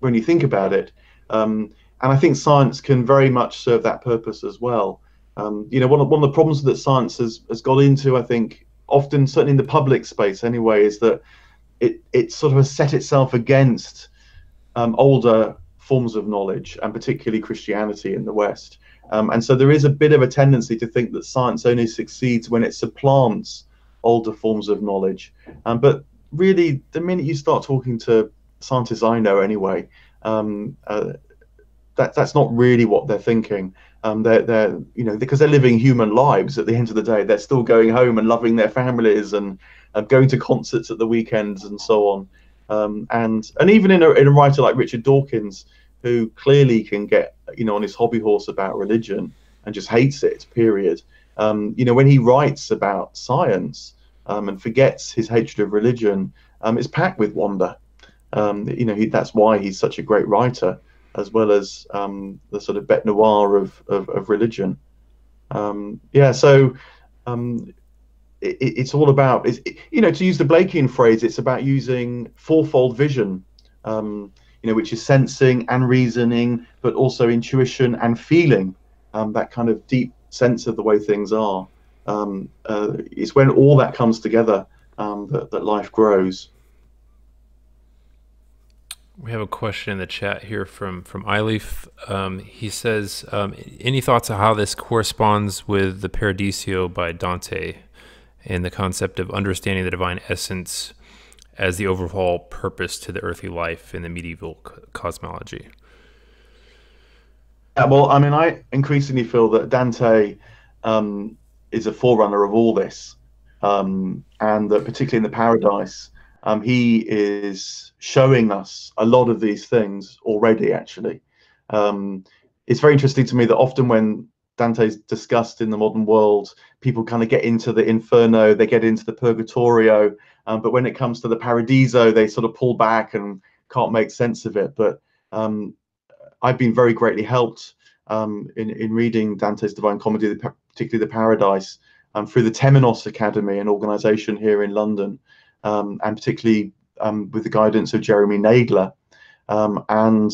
when you think about it. Um, and I think science can very much serve that purpose as well. Um, you know, one of, one of the problems that science has, has got into, I think, often, certainly in the public space anyway, is that it, it sort of has set itself against um, older forms of knowledge, and particularly Christianity in the West. Um, and so there is a bit of a tendency to think that science only succeeds when it supplants older forms of knowledge. Um, but really, the minute you start talking to scientists I know anyway, um, uh, that that's not really what they're thinking. Um, they're they're you know because they're living human lives at the end of the day. They're still going home and loving their families and uh, going to concerts at the weekends and so on. Um, and and even in a, in a writer like Richard Dawkins, who clearly can get you know on his hobby horse about religion and just hates it. Period. Um, you know when he writes about science um, and forgets his hatred of religion, um, it's packed with wonder. Um, you know he, that's why he's such a great writer, as well as um, the sort of bête noire of of, of religion. Um, yeah, so it, it's all about is you know to use the Blakean phrase, it's about using fourfold vision. Um, you know, which is sensing and reasoning, but also intuition and feeling. Um, that kind of deep sense of the way things are. Um, uh, it's when all that comes together um, that, that life grows. We have a question in the chat here from from Ileaf. Um, he says, um, "Any thoughts on how this corresponds with the Paradiso by Dante, and the concept of understanding the divine essence as the overall purpose to the earthly life in the medieval cosmology?" Yeah, well, I mean, I increasingly feel that Dante um, is a forerunner of all this, um, and that particularly in the Paradise, um, he is showing us a lot of these things already. Actually, um, it's very interesting to me that often when Dante's discussed in the modern world, people kind of get into the Inferno, they get into the Purgatorio, um, but when it comes to the Paradiso, they sort of pull back and can't make sense of it. But um, I've been very greatly helped um, in in reading Dante's Divine Comedy, particularly the Paradise, um, through the Temenos Academy, an organisation here in London, um, and particularly um, with the guidance of Jeremy Naydler. Um, and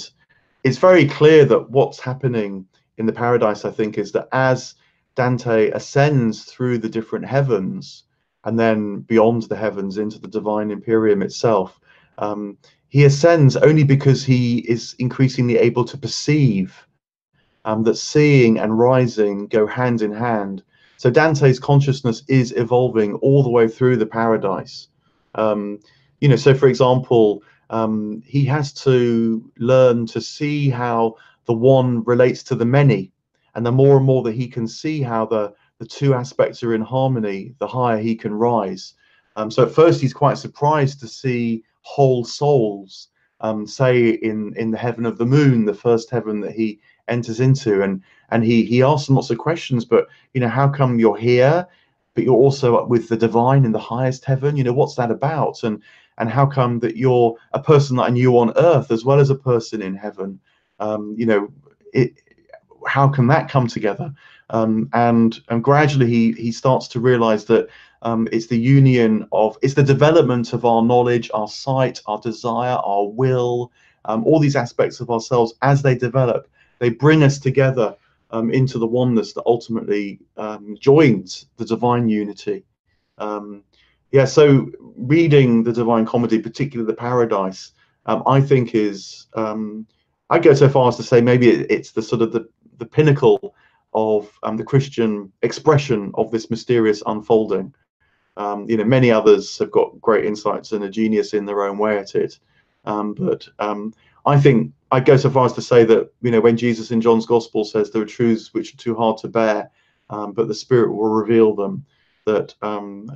it's very clear that what's happening in the Paradise, I think, is that as Dante ascends through the different heavens and then beyond the heavens into the divine Empyrean itself, um, he ascends only because he is increasingly able to perceive um, that seeing and rising go hand in hand. So Dante's consciousness is evolving all the way through the paradise. Um, you know, so for example, um, he has to learn to see how the one relates to the many, and the more and more that he can see how the the two aspects are in harmony, the higher he can rise. Um, so at first he's quite surprised to see whole souls, um, say in in the heaven of the moon, the first heaven that he enters into, and and he he asks lots of questions. But you know, how come you're here? But you're also with the divine in the highest heaven. You know what's that about? And and how come that you're a person that I knew on earth as well as a person in heaven? Um, you know it how can that come together? Um, and and gradually he he starts to realize that um, it's the union of it's the development of our knowledge our sight our desire our will um, all these aspects of ourselves as they develop they bring us together um, into the oneness that ultimately um, joins the divine unity. Um, yeah, so reading the Divine Comedy, particularly the Paradise, um, I think is um, I go so far as to say maybe it, it's the sort of the, the pinnacle of um, the Christian expression of this mysterious unfolding. you know, many others have got great insights and a genius in their own way at it, but I think I'd go so far as to say that you know when Jesus in John's Gospel says there are truths which are too hard to bear, um, but the Spirit will reveal them. That um,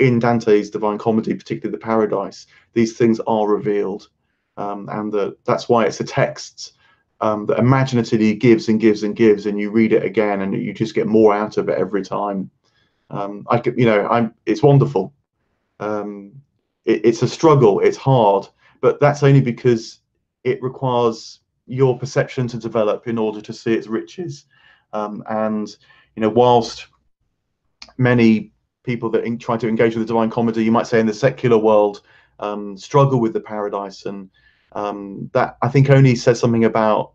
in Dante's Divine Comedy, particularly the Paradise, these things are revealed, um, and that that's why it's a text um, that imaginatively gives and gives and gives, and you read it again, and you just get more out of it every time. Um, I could, you know, I'm. It's wonderful. Um, it, it's a struggle. It's hard, but that's only because it requires your perception to develop in order to see its riches. Um, and you know, whilst many people that in, try to engage with the divine comedy, you might say in the secular world, um, struggle with the paradise, and um, that I think only says something about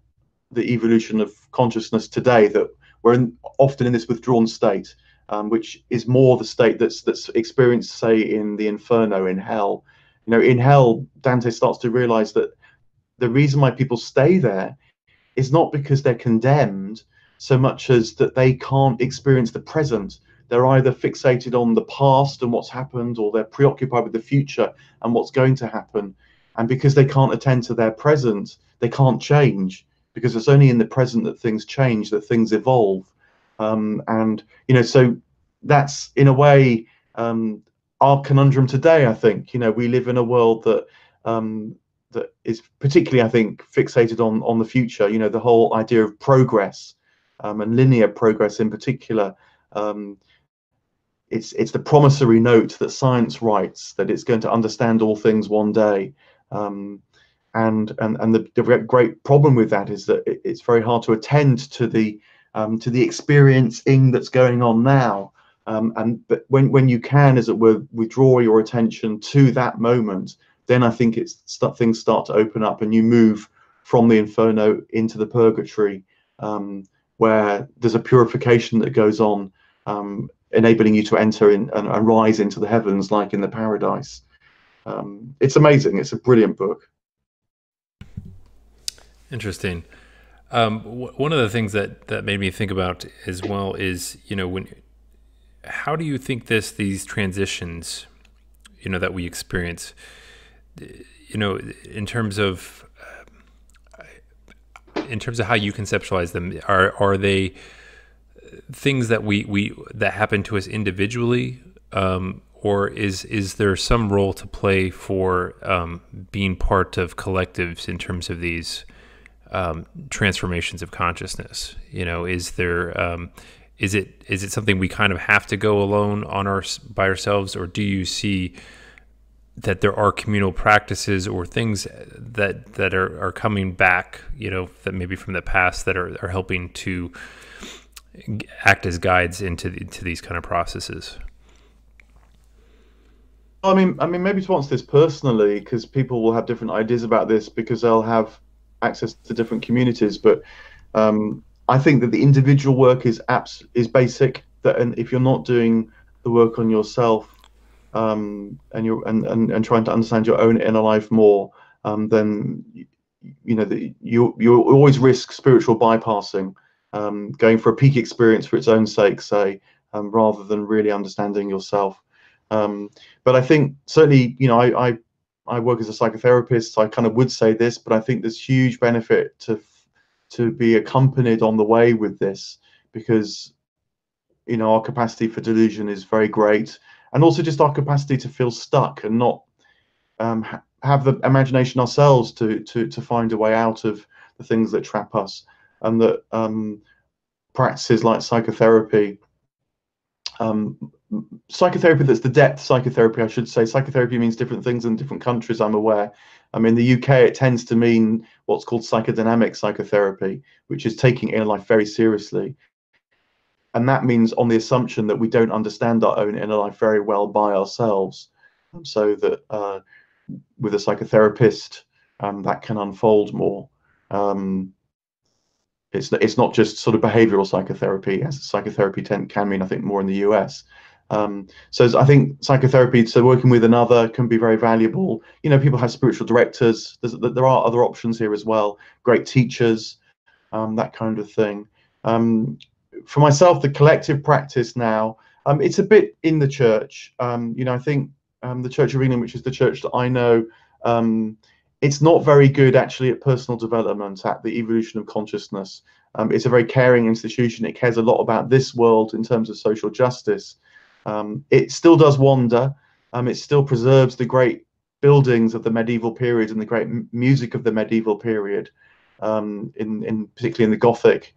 the evolution of consciousness today. That we're in, often in this withdrawn state, um, which is more the state that's that's experienced, say, in the inferno, in hell. You know, in hell, Dante starts to realize that the reason why people stay there is not because they're condemned so much as that they can't experience the present. They're either fixated on the past and what's happened, or they're preoccupied with the future and what's going to happen. And because they can't attend to their present, they can't change because it's only in the present that things change, that things evolve. Um, and, you know, so that's in a way um, our conundrum today, I think. You know, we live in a world that um, that is particularly, I think, fixated on on the future. You know, the whole idea of progress um, and linear progress in particular. Um, it's it's the promissory note that science writes that it's going to understand all things one day. Um, and and and the, the, great problem with that is that it, it's very hard to attend to the um, to the experiencing that's going on now. Um, and but when when you can, as it were, withdraw your attention to that moment, then I think it's start, things start to open up, and you move from the inferno into the purgatory, um, where there's a purification that goes on, um, enabling you to enter in and, and, rise into the heavens, like in the paradise. Um, it's amazing. It's a brilliant book. Interesting. Um, w- one of the things that that made me think about as well is you know when how do you think this these transitions you know that we experience you know in terms of uh, in terms of how you conceptualize them are are they things that we we that happen to us individually um, or is is there some role to play for um, being part of collectives in terms of these um, transformations of consciousness? You know, is there um, is it is it something we kind of have to go alone on our by ourselves, or do you see that there are communal practices or things that that are, are coming back? You know, that maybe from the past that are, are helping to act as guides into the, into these kind of processes. I mean, I mean, maybe to answer this personally, because people will have different ideas about this because they'll have access to different communities. But um, I think that the individual work is apps is basic. That and if you're not doing the work on yourself um, and you're and, and, and trying to understand your own inner life more, um, then you, you know the, you you always risk spiritual bypassing, um, going for a peak experience for its own sake, say, um, rather than really understanding yourself. Um, but I think certainly, you know, I, I I work as a psychotherapist, so I kind of would say this, but I think there's huge benefit to to be accompanied on the way with this because you know our capacity for delusion is very great, and also just our capacity to feel stuck and not um, ha have the imagination ourselves to to to find a way out of the things that trap us, and that um, practices like psychotherapy um, psychotherapy that's the depth psychotherapy, I should say. Psychotherapy means different things in different countries, I'm aware. I mean, in the UK, it tends to mean what's called psychodynamic psychotherapy, which is taking inner life very seriously. And that means on the assumption that we don't understand our own inner life very well by ourselves. So that uh, with a psychotherapist, um, that can unfold more. Um, it's it's not just sort of behavioral psychotherapy as psychotherapy ten, can mean I think more in the US. Um, so I think psychotherapy, so working with another can be very valuable. You know, people have spiritual directors. There's, there are other options here as well. Great teachers, um, that kind of thing. Um, for myself, the collective practice now, um, it's a bit in the church. Um, you know, I think um, the Church of England, which is the church that I know, it's not very good actually at personal development, at the evolution of consciousness. Um, it's a very caring institution. It cares a lot about this world in terms of social justice. Um, it still does wander. Um, it still preserves the great buildings of the medieval period and the great music of the medieval period, um, in, in particularly in the Gothic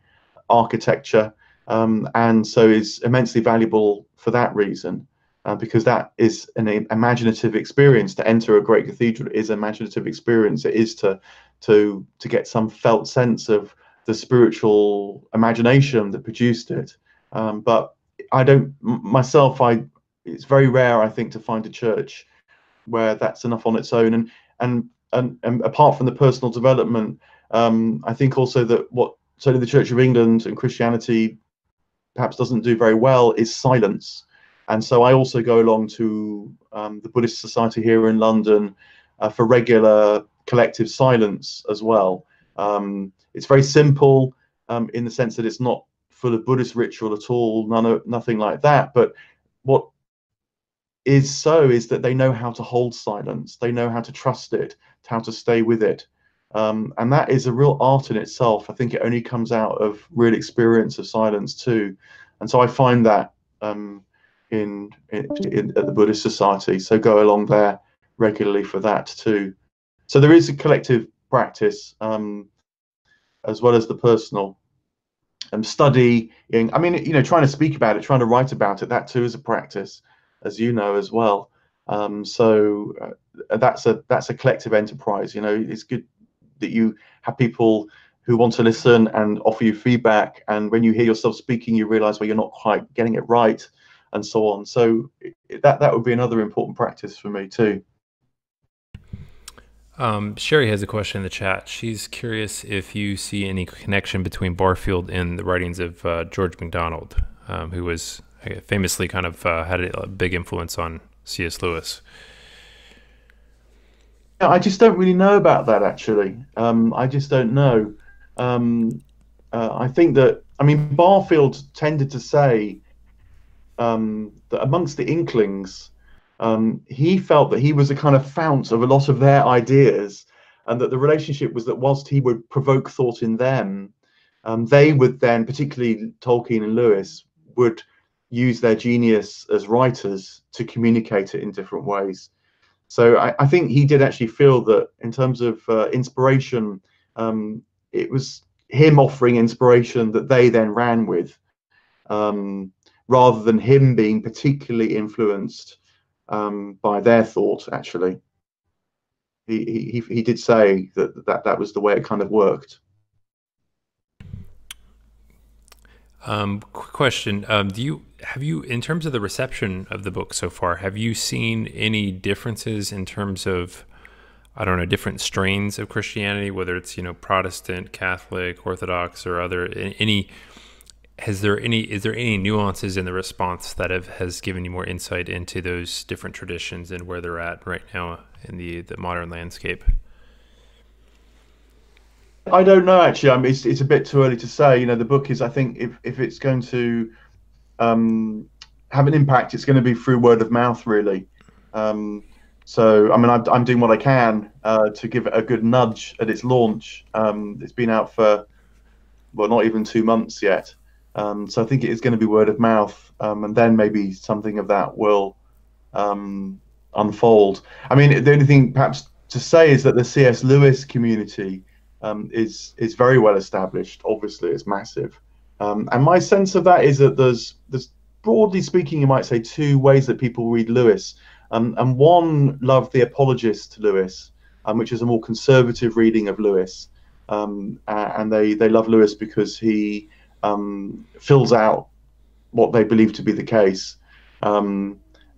architecture, um, and so is immensely valuable for that reason uh, because that is an imaginative experience. To enter a great cathedral is an imaginative experience. It is to to to get some felt sense of the spiritual imagination that produced it. Um, but I don't myself. I it's very rare, I think, to find a church where that's enough on its own. And and and, and apart from the personal development, um, I think also that what certainly the Church of England and Christianity perhaps doesn't do very well is silence. And so I also go along to um, the Buddhist Society here in London uh, for regular collective silence as well. Um, it's very simple um, in the sense that it's not full of Buddhist ritual at all, none of, nothing like that. But what is so is that they know how to hold silence, they know how to trust it, how to stay with it. Um, and that is a real art in itself. I think it only comes out of real experience of silence too. And so I find that um, in, in, in, at the Buddhist Society. So go along there regularly for that too. so there is a collective practice um, as well as the personal um, study. I mean, you know, trying to speak about it, trying to write about it, that too is a practice, as you know as well. Um, so uh, that's a that's a collective enterprise. You know, it's good that you have people who want to listen and offer you feedback. And when you hear yourself speaking, you realize well you're not quite getting it right, and so on. So that that would be another important practice for me too. Um, Sherry has a question in the chat. She's curious if you see any connection between Barfield and the writings of uh, George MacDonald, um, who was uh, famously kind of uh, had a big influence on C.S. Lewis. I just don't really know about that actually. Um, I just don't know. Um, uh, I think that I mean Barfield tended to say um, that amongst the Inklings, um, he felt that he was a kind of fount of a lot of their ideas, and that the relationship was that whilst he would provoke thought in them, um, they would then, particularly Tolkien and Lewis, would use their genius as writers to communicate it in different ways. So I, I think he did actually feel that in terms of uh, inspiration, um, it was him offering inspiration that they then ran with, um, rather than him being particularly influenced um, by their thought. Actually, he, he he did say that that that was the way it kind of worked. Um, quick question: um, Do you have you, in terms of the reception of the book so far, have you seen any differences in terms of, I don't know, different strains of Christianity, whether it's you know Protestant, Catholic, Orthodox, or other any? Has there any is there any nuances in the response that have has given you more insight into those different traditions and where they're at right now in the the modern landscape? I don't know actually. I mean, it's it's a bit too early to say. You know, the book is. I think if if it's going to um, have an impact, it's going to be through word of mouth, really. Um, so, I mean, I'm, I'm, doing what I can uh, to give it a good nudge at its launch. Um, it's been out for well, not even two months yet. Um, so I think it is going to be word of mouth, um, and then maybe something of that will um, unfold. I mean, the only thing perhaps to say is that the C.S. Lewis community um, is is very well established. Obviously, it's massive, um, and my sense of that is that there's there's broadly speaking, you might say two ways that people read Lewis, um, and one love the apologist Lewis, um, which is a more conservative reading of Lewis, um, and they they love Lewis because he um, fills out what they believe to be the case.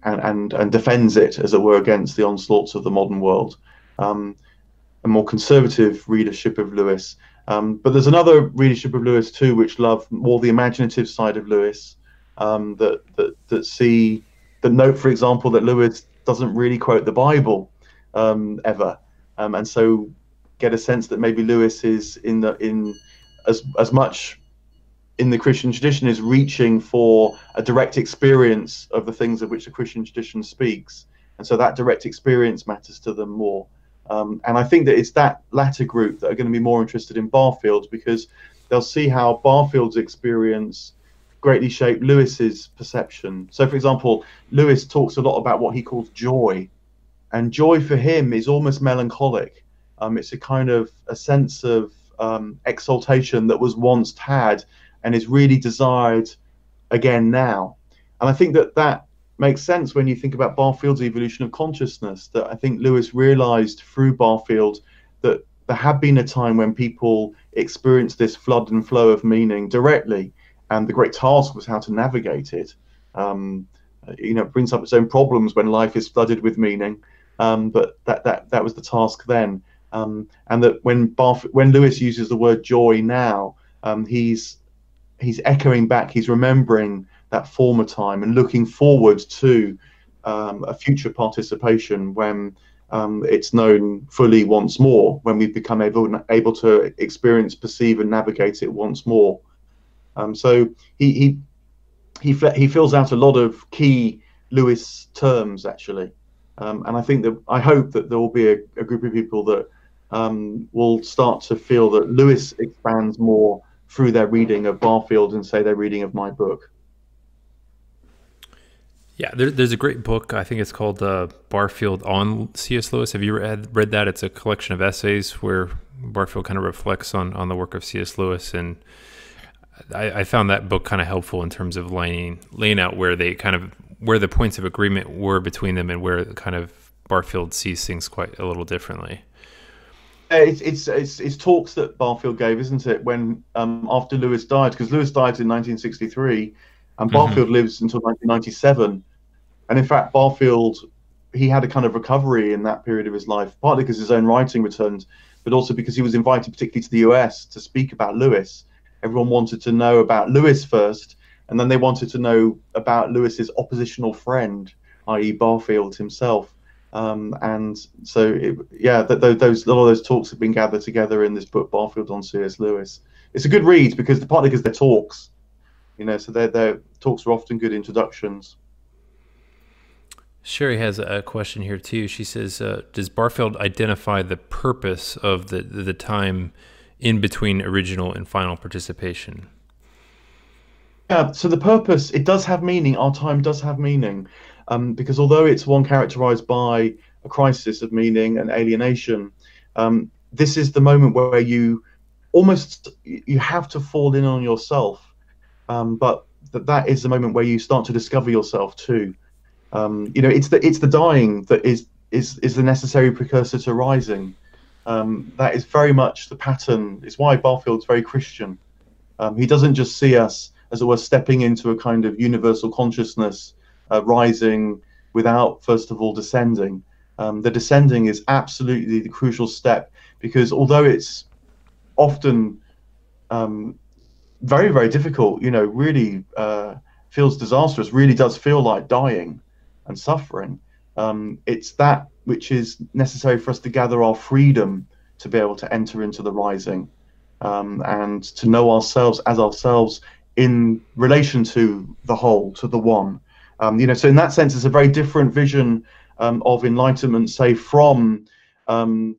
and, and and defends it, as it were, against the onslaughts of the modern world. Um, a more conservative readership of Lewis. Um, but there's another readership of Lewis too, which love more the imaginative side of Lewis, um, that, that that see that note, for example, that Lewis doesn't really quote the Bible um, ever, um, and so get a sense that maybe Lewis is in the in as as much in the Christian tradition is reaching for a direct experience of the things of which the Christian tradition speaks, and so that direct experience matters to them more. Um, and I think that it's that latter group that are going to be more interested in Barfield because they'll see how Barfield's experience greatly shaped Lewis's perception. So, for example, Lewis talks a lot about what he calls joy, and joy for him is almost melancholic. Um, it's a kind of a sense of um, exaltation that was once had and is really desired again now. And I think that that makes sense when you think about Barfield's evolution of consciousness. That I think Lewis realized through Barfield that there had been a time when people experienced this flood and flow of meaning directly, and the great task was how to navigate it. Um, you know, it brings up its own problems when life is flooded with meaning, um, but that that that was the task then. Um, and that when Barf- when Lewis uses the word joy now, um, he's he's echoing back, he's remembering that former time and looking forward to um, a future participation when um, it's known fully once more, when we've become able able to experience, perceive, and navigate it once more. Um, so he he he he fills out a lot of key Lewis terms actually, um, and I think that I hope that there will be a, a group of people that um, will start to feel that Lewis expands more through their reading of Barfield and say their reading of my book. Yeah, there, there's a great book. I think it's called uh, Barfield on C.S. Lewis. Have you read, read that? It's a collection of essays where Barfield kind of reflects on on the work of C.S. Lewis, and I, I found that book kind of helpful in terms of laying laying out where they kind of where the points of agreement were between them, and where kind of Barfield sees things quite a little differently. It's, it's it's it's talks that Barfield gave, isn't it? When um, after Lewis died, because Lewis died in 1963, and Barfield mm-hmm. lives until 1997 and in fact, Barfield, he had a kind of recovery in that period of his life, partly because his own writing returned, but also because he was invited, particularly to the US, to speak about Lewis. Everyone wanted to know about Lewis first, and then they wanted to know about Lewis's oppositional friend, i.e., Barfield himself. Um, and so, it, yeah, th- th- those a lot of those talks have been gathered together in this book, Barfield on C.S. Lewis. It's a good read because partly because they're talks, you know, so their their talks are often good introductions. Sherry has a question here too. She says, uh, "Does Barfield identify the purpose of the the time in between original and final participation?" Yeah. So the purpose it does have meaning. Our time does have meaning, um, because although it's one characterized by a crisis of meaning and alienation, um, this is the moment where you almost you have to fall in on yourself, um, but that that is the moment where you start to discover yourself too. Um, you know, it's the it's the dying that is is is the necessary precursor to rising. Um, that is very much the pattern. It's why Barfield's very Christian. Um, he doesn't just see us as it were stepping into a kind of universal consciousness, uh, rising without first of all descending. Um, the descending is absolutely the crucial step because although it's often um, very very difficult, you know, really uh, feels disastrous, really does feel like dying and suffering. Um, it's that which is necessary for us to gather our freedom to be able to enter into the rising um, and to know ourselves as ourselves in relation to the whole, to the one. Um, you know, so in that sense, it's a very different vision um, of enlightenment, say, from um,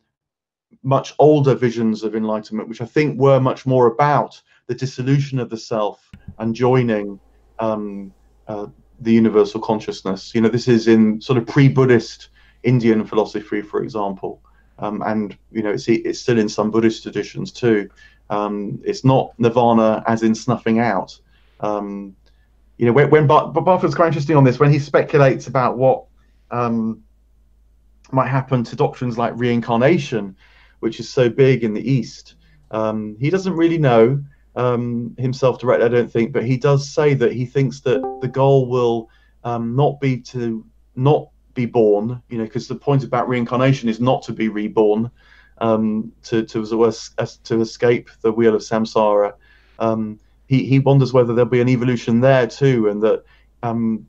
much older visions of enlightenment, which I think were much more about the dissolution of the self and joining um, uh, the universal consciousness. You know, this is in sort of pre-Buddhist Indian philosophy, for example, um, and you know, it's it's still in some Buddhist traditions too. Um, it's not nirvana as in snuffing out. Um, you know, when, when Bar- Barfield's quite interesting on this when he speculates about what um, might happen to doctrines like reincarnation, which is so big in the East. Um, he doesn't really know um, himself directly, I don't think, but he does say that he thinks that the goal will um, not be to not be born, you know, because the point about reincarnation is not to be reborn, um, to to to escape the wheel of samsara. Um, he he wonders whether there'll be an evolution there too, and that um,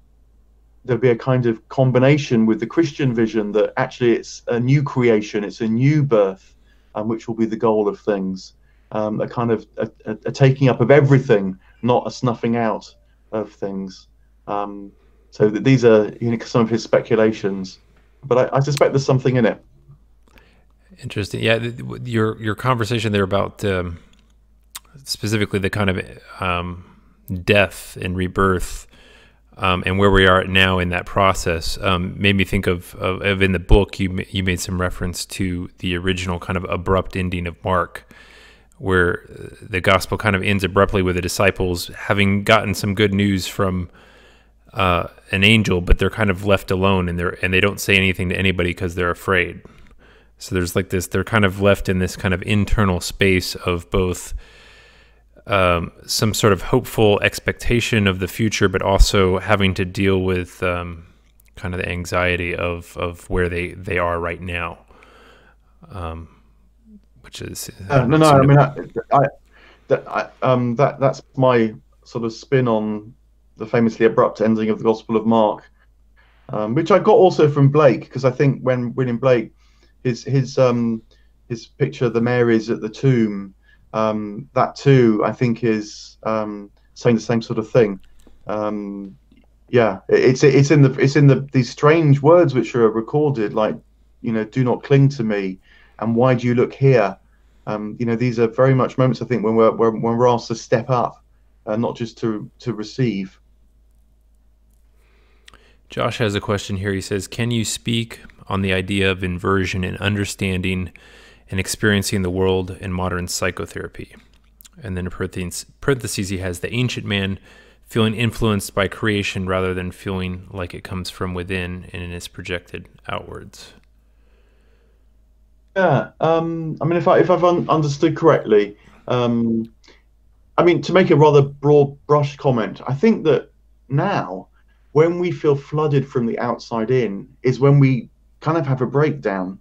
there'll be a kind of combination with the Christian vision that actually it's a new creation, it's a new birth, um, which will be the goal of things um, a kind of a, a, a, taking up of everything, not a snuffing out of things. Um, so th- these are you know, some of his speculations, but I, I, suspect there's something in it. Interesting. Yeah, your your conversation there about um, specifically the kind of um, death and rebirth. Um, and where we are now in that process um, made me think of, of, of, in the book you you made some reference to the original kind of abrupt ending of Mark, where the gospel kind of ends abruptly with the disciples having gotten some good news from uh, an angel, but they're kind of left alone and they're and they don't say anything to anybody because they're afraid. So there's like this, they're kind of left in this kind of internal space of both um, some sort of hopeful expectation of the future, but also having to deal with um, kind of the anxiety of of where they they are right now. Um, which is uh, no, no. I mean, I, I, that, I, um, that that's my sort of spin on the famously abrupt ending of the Gospel of Mark, um, which I got also from Blake because I think when William Blake, his his um his picture of the Marys at the tomb, um, that too I think is um, saying the same sort of thing. Um, yeah, it's it's in the it's in the these strange words which are recorded like you know do not cling to me and why do you look here um, you know, these are very much moments I think when we're when, when we're asked to step up, uh, not just to to receive. Josh has a question here. He says, "Can you speak on the idea of inversion in understanding and experiencing the world in modern psychotherapy?" And then in parentheses, he has the ancient man feeling influenced by creation rather than feeling like it comes from within and is projected outwards. Yeah, um, I mean, if I if I've un- understood correctly, um, I mean, to make a rather broad brush comment, I think that now, when we feel flooded from the outside in, is when we kind of have a breakdown,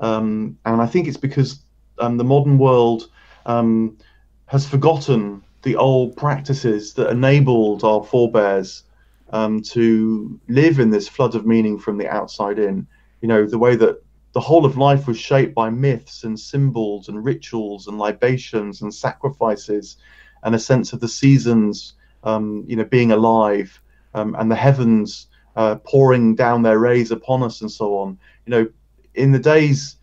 um, and I think it's because um, the modern world um, has forgotten the old practices that enabled our forebears um, to live in this flood of meaning from the outside in. You know, the way that the whole of life was shaped by myths and symbols and rituals and libations and sacrifices and a sense of the seasons, um, you know, being alive um, and the heavens uh, pouring down their rays upon us and so on. You know, in the days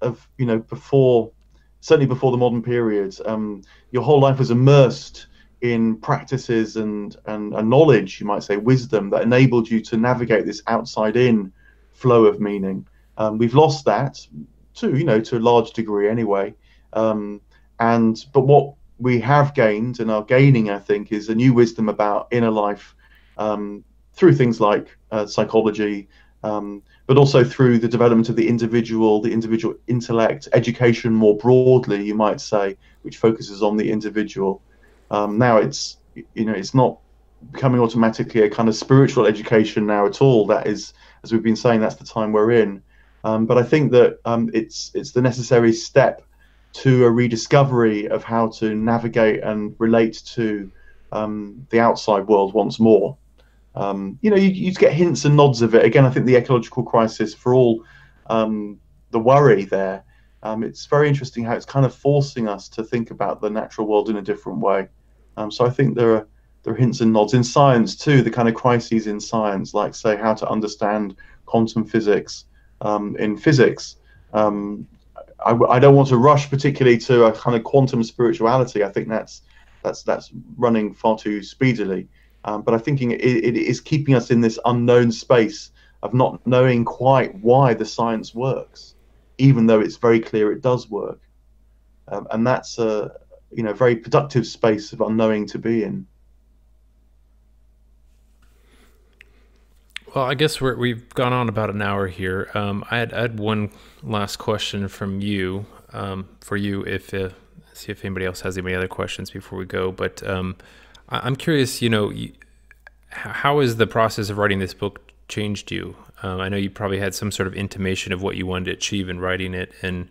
of, you know, before, certainly before the modern period, um, your whole life was immersed in practices and, and, and knowledge, you might say, wisdom that enabled you to navigate this outside in flow of meaning. Um, we've lost that to you know to a large degree anyway. Um, and but what we have gained and are gaining, I think, is a new wisdom about inner life um, through things like uh, psychology, um, but also through the development of the individual, the individual intellect, education more broadly, you might say, which focuses on the individual. Um, now it's you know it's not becoming automatically a kind of spiritual education now at all. That is, as we've been saying, that's the time we're in. Um, but I think that um, it's it's the necessary step to a rediscovery of how to navigate and relate to um, the outside world once more. Um, you know, you, you get hints and nods of it. Again, I think the ecological crisis, for all um, the worry there, um, it's very interesting how it's kind of forcing us to think about the natural world in a different way. so I think there are there are hints and nods in science too. The kind of crises in science, like say how to understand quantum physics um, in physics. Um, I, I, don't want to rush particularly to a kind of quantum spirituality. I think that's that's that's running far too speedily. Um, but I think it, it is keeping us in this unknown space of not knowing quite why the science works, even though it's very clear it does work. Um, and that's a you know very productive space of unknowing to be in. Well, I guess we have gone on about an hour here. Um, I, had, I, had, one last question from you, um, for you, if uh, see if anybody else has any other questions before we go. But um, I, am curious, you know, you, how has the process of writing this book changed you? Um, I know you probably had some sort of intimation of what you wanted to achieve in writing it, and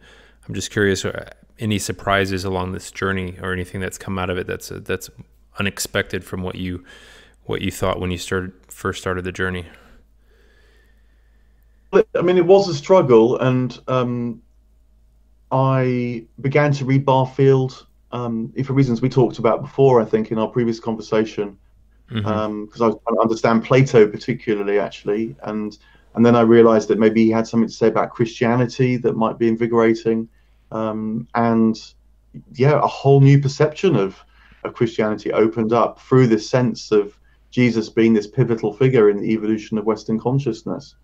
I'm just curious, uh, any surprises along this journey or anything that's come out of it that's uh, that's unexpected from what you what you thought when you started first started the journey. I mean, it was a struggle, and um, I began to read Barfield um, for reasons we talked about before. I think in our previous conversation, because mm-hmm. um, I was trying to understand Plato particularly, actually, and and then I realised that maybe he had something to say about Christianity that might be invigorating, um, and yeah, a whole new perception of of Christianity opened up through this sense of Jesus being this pivotal figure in the evolution of Western consciousness.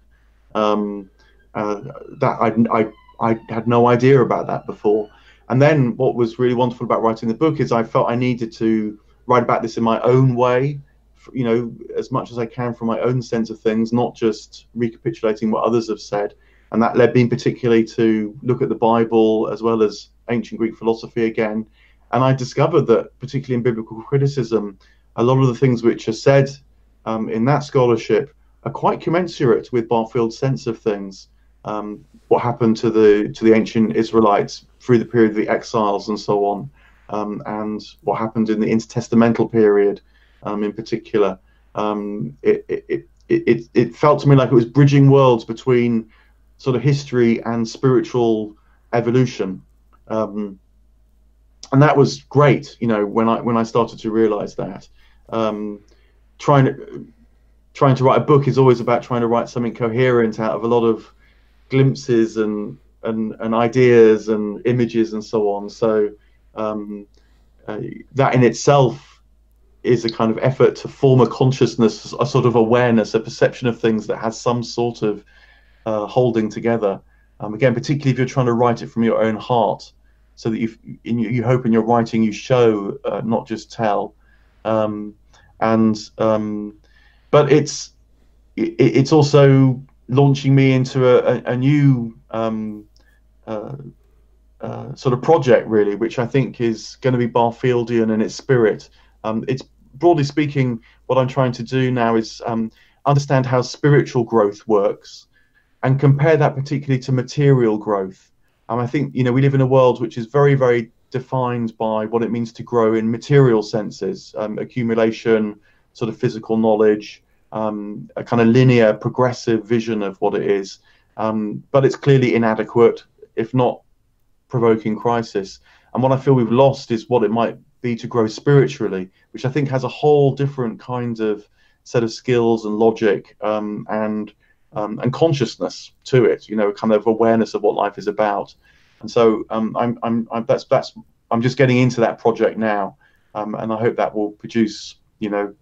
Um, uh, that I, I, I had no idea about that before. And then what was really wonderful about writing the book is I felt I needed to write about this in my own way, you know, as much as I can from my own sense of things, not just recapitulating what others have said. And that led me particularly to look at the Bible as well as ancient Greek philosophy again. And I discovered that, particularly in biblical criticism, a lot of the things which are said um, in that scholarship are quite commensurate with Barfield's sense of things. Um, what happened to the to the ancient Israelites through the period of the exiles and so on, um, and what happened in the intertestamental period, um, in particular. Um, it, it, it, it, felt to me like it was bridging worlds between sort of history and spiritual evolution. Um, and that was great, you know, when I when I started to realize that. Um, trying to trying to write a book is always about trying to write something coherent out of a lot of glimpses and and, and ideas and images and so on. So um, uh, that in itself is a kind of effort to form a consciousness, a sort of awareness, a perception of things that has some sort of uh, holding together. Um, again, particularly if you're trying to write it from your own heart, so that you you hope in your writing you show, uh, not just tell. Um, and um, but it's it, it's also launching me into a, a, a new um, uh, uh, sort of project, really, which I think is going to be Barfieldian in its spirit. Um, it's broadly speaking, what I'm trying to do now is um, understand how spiritual growth works and compare that particularly to material growth. Um, I think you know we live in a world which is very, very defined by what it means to grow in material senses, um, accumulation, sort of physical knowledge, um, a kind of linear, progressive vision of what it is. Um, but it's clearly inadequate, if not provoking crisis. And what I feel we've lost is what it might be to grow spiritually, which I think has a whole different kind of set of skills and logic um, and um, and consciousness to it. You know, kind of awareness of what life is about. And so um, I'm, I'm, I'm, that's that's I'm just getting into that project now, um, and I hope that will produce you know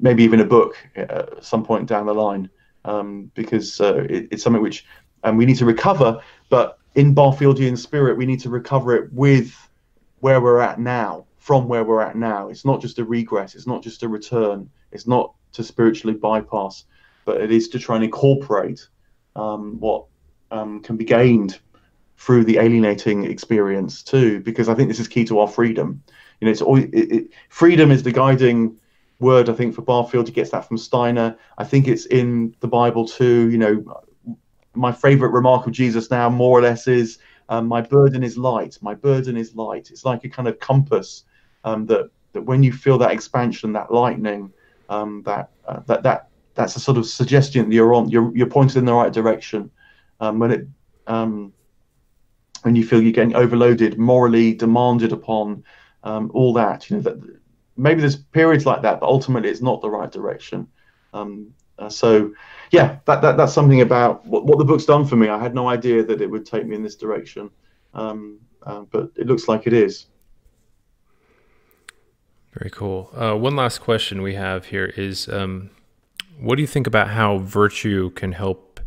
maybe even a book at some point down the line um, because uh, it, it's something which and we need to recover. But in Barfieldian spirit, we need to recover it with where we're at now, from where we're at now. It's not just a regress. It's not just a return. It's not to spiritually bypass, but it is to try and incorporate um, what um, can be gained through the alienating experience too. Because I think this is key to our freedom. You know, it's always it, it, freedom is the guiding word. I think for Barfield, he gets that from Steiner. I think it's in the Bible too. You know, my favorite remark of Jesus now, more or less, is um, "My burden is light. My burden is light." It's like a kind of compass um, that that when you feel that expansion, that lightning, um, that uh, that that that's a sort of suggestion that you're on. You're you're pointed in the right direction. Um, when it um, when you feel you're getting overloaded, morally demanded upon, um, all that, you know, that maybe there's periods like that, but ultimately it's not the right direction. Um, uh, so, yeah, that, that that's something about what, what the book's done for me. I had no idea that it would take me in this direction, um, uh, but it looks like it is. Very cool. Uh, one last question we have here is um, what do you think about how virtue can help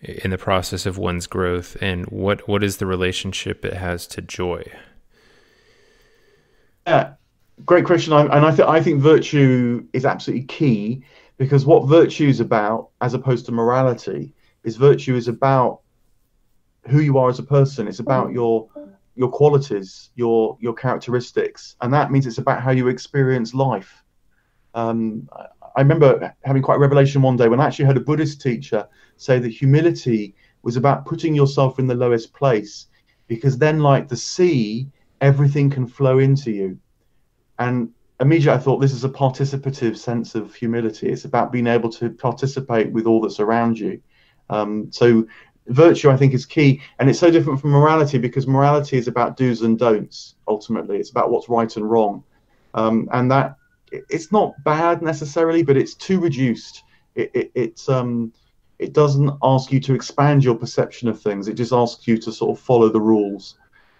in the process of one's growth, and what, what is the relationship it has to joy? Yeah, great question. and I, th- I think virtue is absolutely key because what virtue is about, as opposed to morality, is virtue is about who you are as a person. It's about your your qualities, your your characteristics, and that means it's about how you experience life. Um, I remember having quite a revelation one day when I actually heard a Buddhist teacher say that humility was about putting yourself in the lowest place, because then, like the sea, everything can flow into you. And immediately I thought this is a participative sense of humility. It's about being able to participate with all that's around you. Um, so virtue, I think, is key. And it's so different from morality because morality is about do's and don'ts, ultimately. It's about what's right and wrong. Um, and that it's not bad necessarily, but it's too reduced. It, it, it's um, it doesn't ask you to expand your perception of things. It just asks you to sort of follow the rules.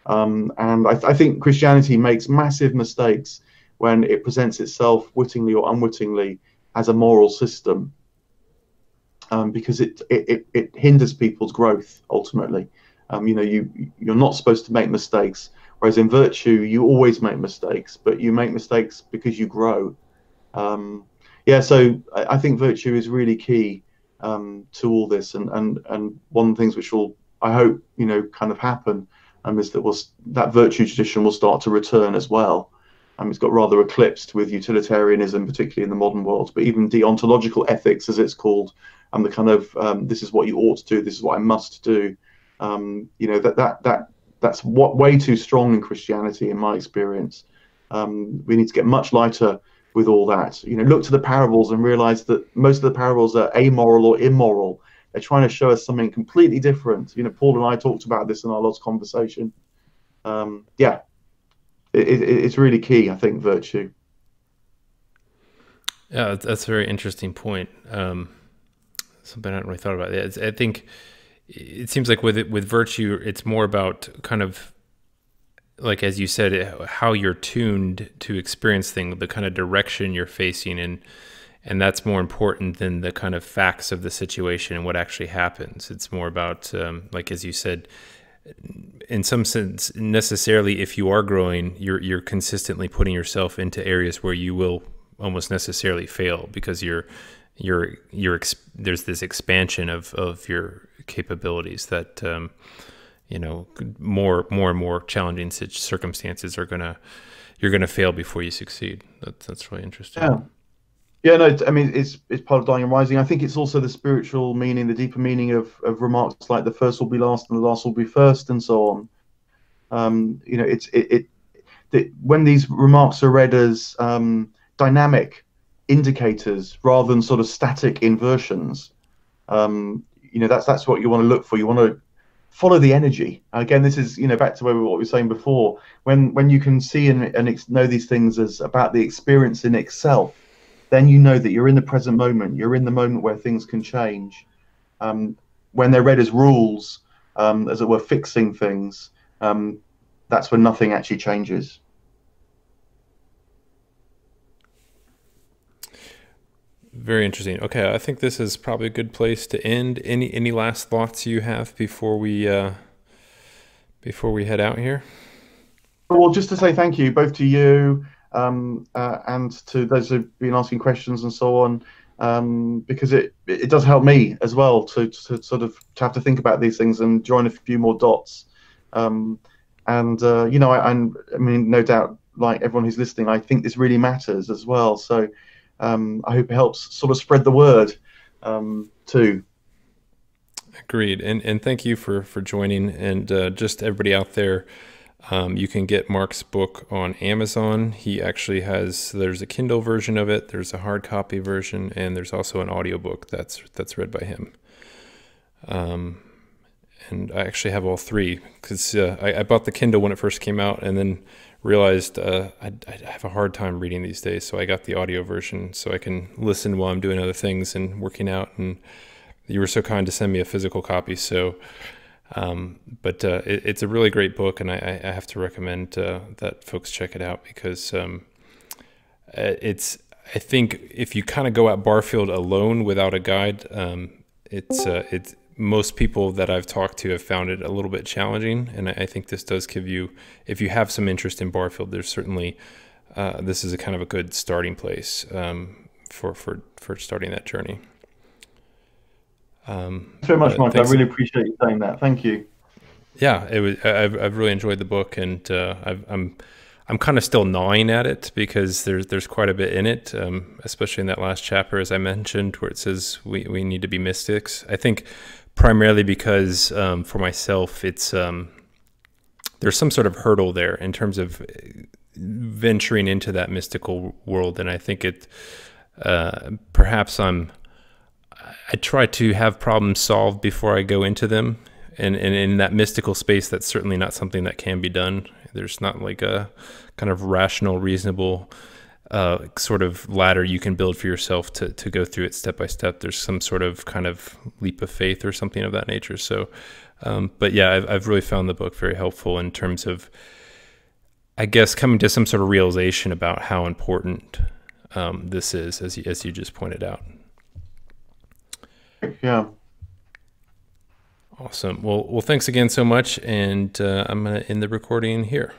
Um, and I, th- I, think Christianity makes massive mistakes when it presents itself wittingly or unwittingly as a moral system, um, because it, it, it hinders people's growth ultimately. Um, you know, you you're not supposed to make mistakes, whereas in virtue you always make mistakes, but you make mistakes because you grow. Um, yeah, so I, I, think virtue is really key um, to all this, and and and one of the things which will I hope you know kind of happen um, is that will that virtue tradition will start to return as well. Um, it's got rather eclipsed with utilitarianism, particularly in the modern world, but even deontological ethics, as it's called, and the kind of um, this is what you ought to do, this is what I must do. Um, you know that that that that's what way too strong in Christianity, in my experience. Um, we need to get much lighter with all that. You know, look to the parables and realize that most of the parables are amoral or immoral they're trying to show us something completely different. You know, Paul and I talked about this in our last conversation. Um, yeah, it, it, it's really key, I think, virtue. Yeah, that's a very interesting point. Um, something I hadn't really thought about. It's, I think it seems like with it, with virtue, it's more about kind of like as you said, how you're tuned to experience things, the kind of direction you're facing, and and that's more important than the kind of facts of the situation and what actually happens. It's more about, um, like as you said, in some sense, necessarily, if you are growing, you're you're consistently putting yourself into areas where you will almost necessarily fail because you're you're you're there's this expansion of of your capabilities that um, you know more more and more challenging circumstances are gonna you're gonna fail before you succeed. That, that's really interesting. Yeah. Yeah, no, I mean it's it's part of dying and rising. I think it's also the spiritual meaning, the deeper meaning of of remarks like the first will be last and the last will be first, and so on. Um, you know, it's it, it when these remarks are read as um, dynamic indicators rather than sort of static inversions. Um, you know, that's that's what you want to look for. You want to follow the energy. Again, this is you know back to where we, what we were saying before. When when you can see and, and know these things as about the experience in itself then you know that you're in the present moment. You're in the moment where things can change. Um, when they're read as rules, um, as it were, fixing things, um, that's when nothing actually changes. Very interesting. Okay, I think this is probably a good place to end. Any any last thoughts you have before we uh, before we head out here? Well, just to say thank you both to you um, uh, and to those who've been asking questions and so on, um, because it it does help me as well to, to sort of to have to think about these things and join a few more dots. Um, and uh, you know, I, I mean, no doubt, like everyone who's listening, I think this really matters as well. So um, I hope it helps sort of spread the word um, too. Agreed, and and thank you for for joining, and uh, just everybody out there. Um, you can get Mark's book on Amazon. He actually has there's a Kindle version of it, there's a hard copy version, and there's also an audiobook that's that's read by him. Um, and I actually have all three because uh, I, I, bought the Kindle when it first came out, and then realized uh, I, I have a hard time reading these days, so I got the audio version so I can listen while I'm doing other things and working out. And you were so kind to send me a physical copy, so um, but uh, it, it's a really great book, and I, I have to recommend uh, that folks check it out because um, uh, it's. I think if you kind of go out Barfield alone without a guide, um, it's uh, it's most people that I've talked to have found it a little bit challenging, and I, I think this does give you, if you have some interest in Barfield, there's certainly uh, this is a kind of a good starting place um, for for for starting that journey. Um, Thanks very much, Mike. I really appreciate you saying that. Thank you. Yeah, it was. I've, I've really enjoyed the book, and uh, i am I'm, I'm kind of still gnawing at it because there's there's quite a bit in it, um, especially in that last chapter, as I mentioned, where it says we we need to be mystics. I think primarily because um, for myself, it's um, there's some sort of hurdle there in terms of venturing into that mystical world, and I think it uh, perhaps I'm I try to have problems solved before I go into them. And, and in that mystical space, that's certainly not something that can be done. There's not like a kind of rational, reasonable uh, sort of ladder you can build for yourself to, to go through it step by step. There's some sort of kind of leap of faith or something of that nature. So, um, but yeah, I've, I've really found the book very helpful in terms of, I guess, coming to some sort of realization about how important um, this is, as you, as you just pointed out. Yeah. Awesome. Well, well, thanks again so much, and uh, I'm gonna end the recording here.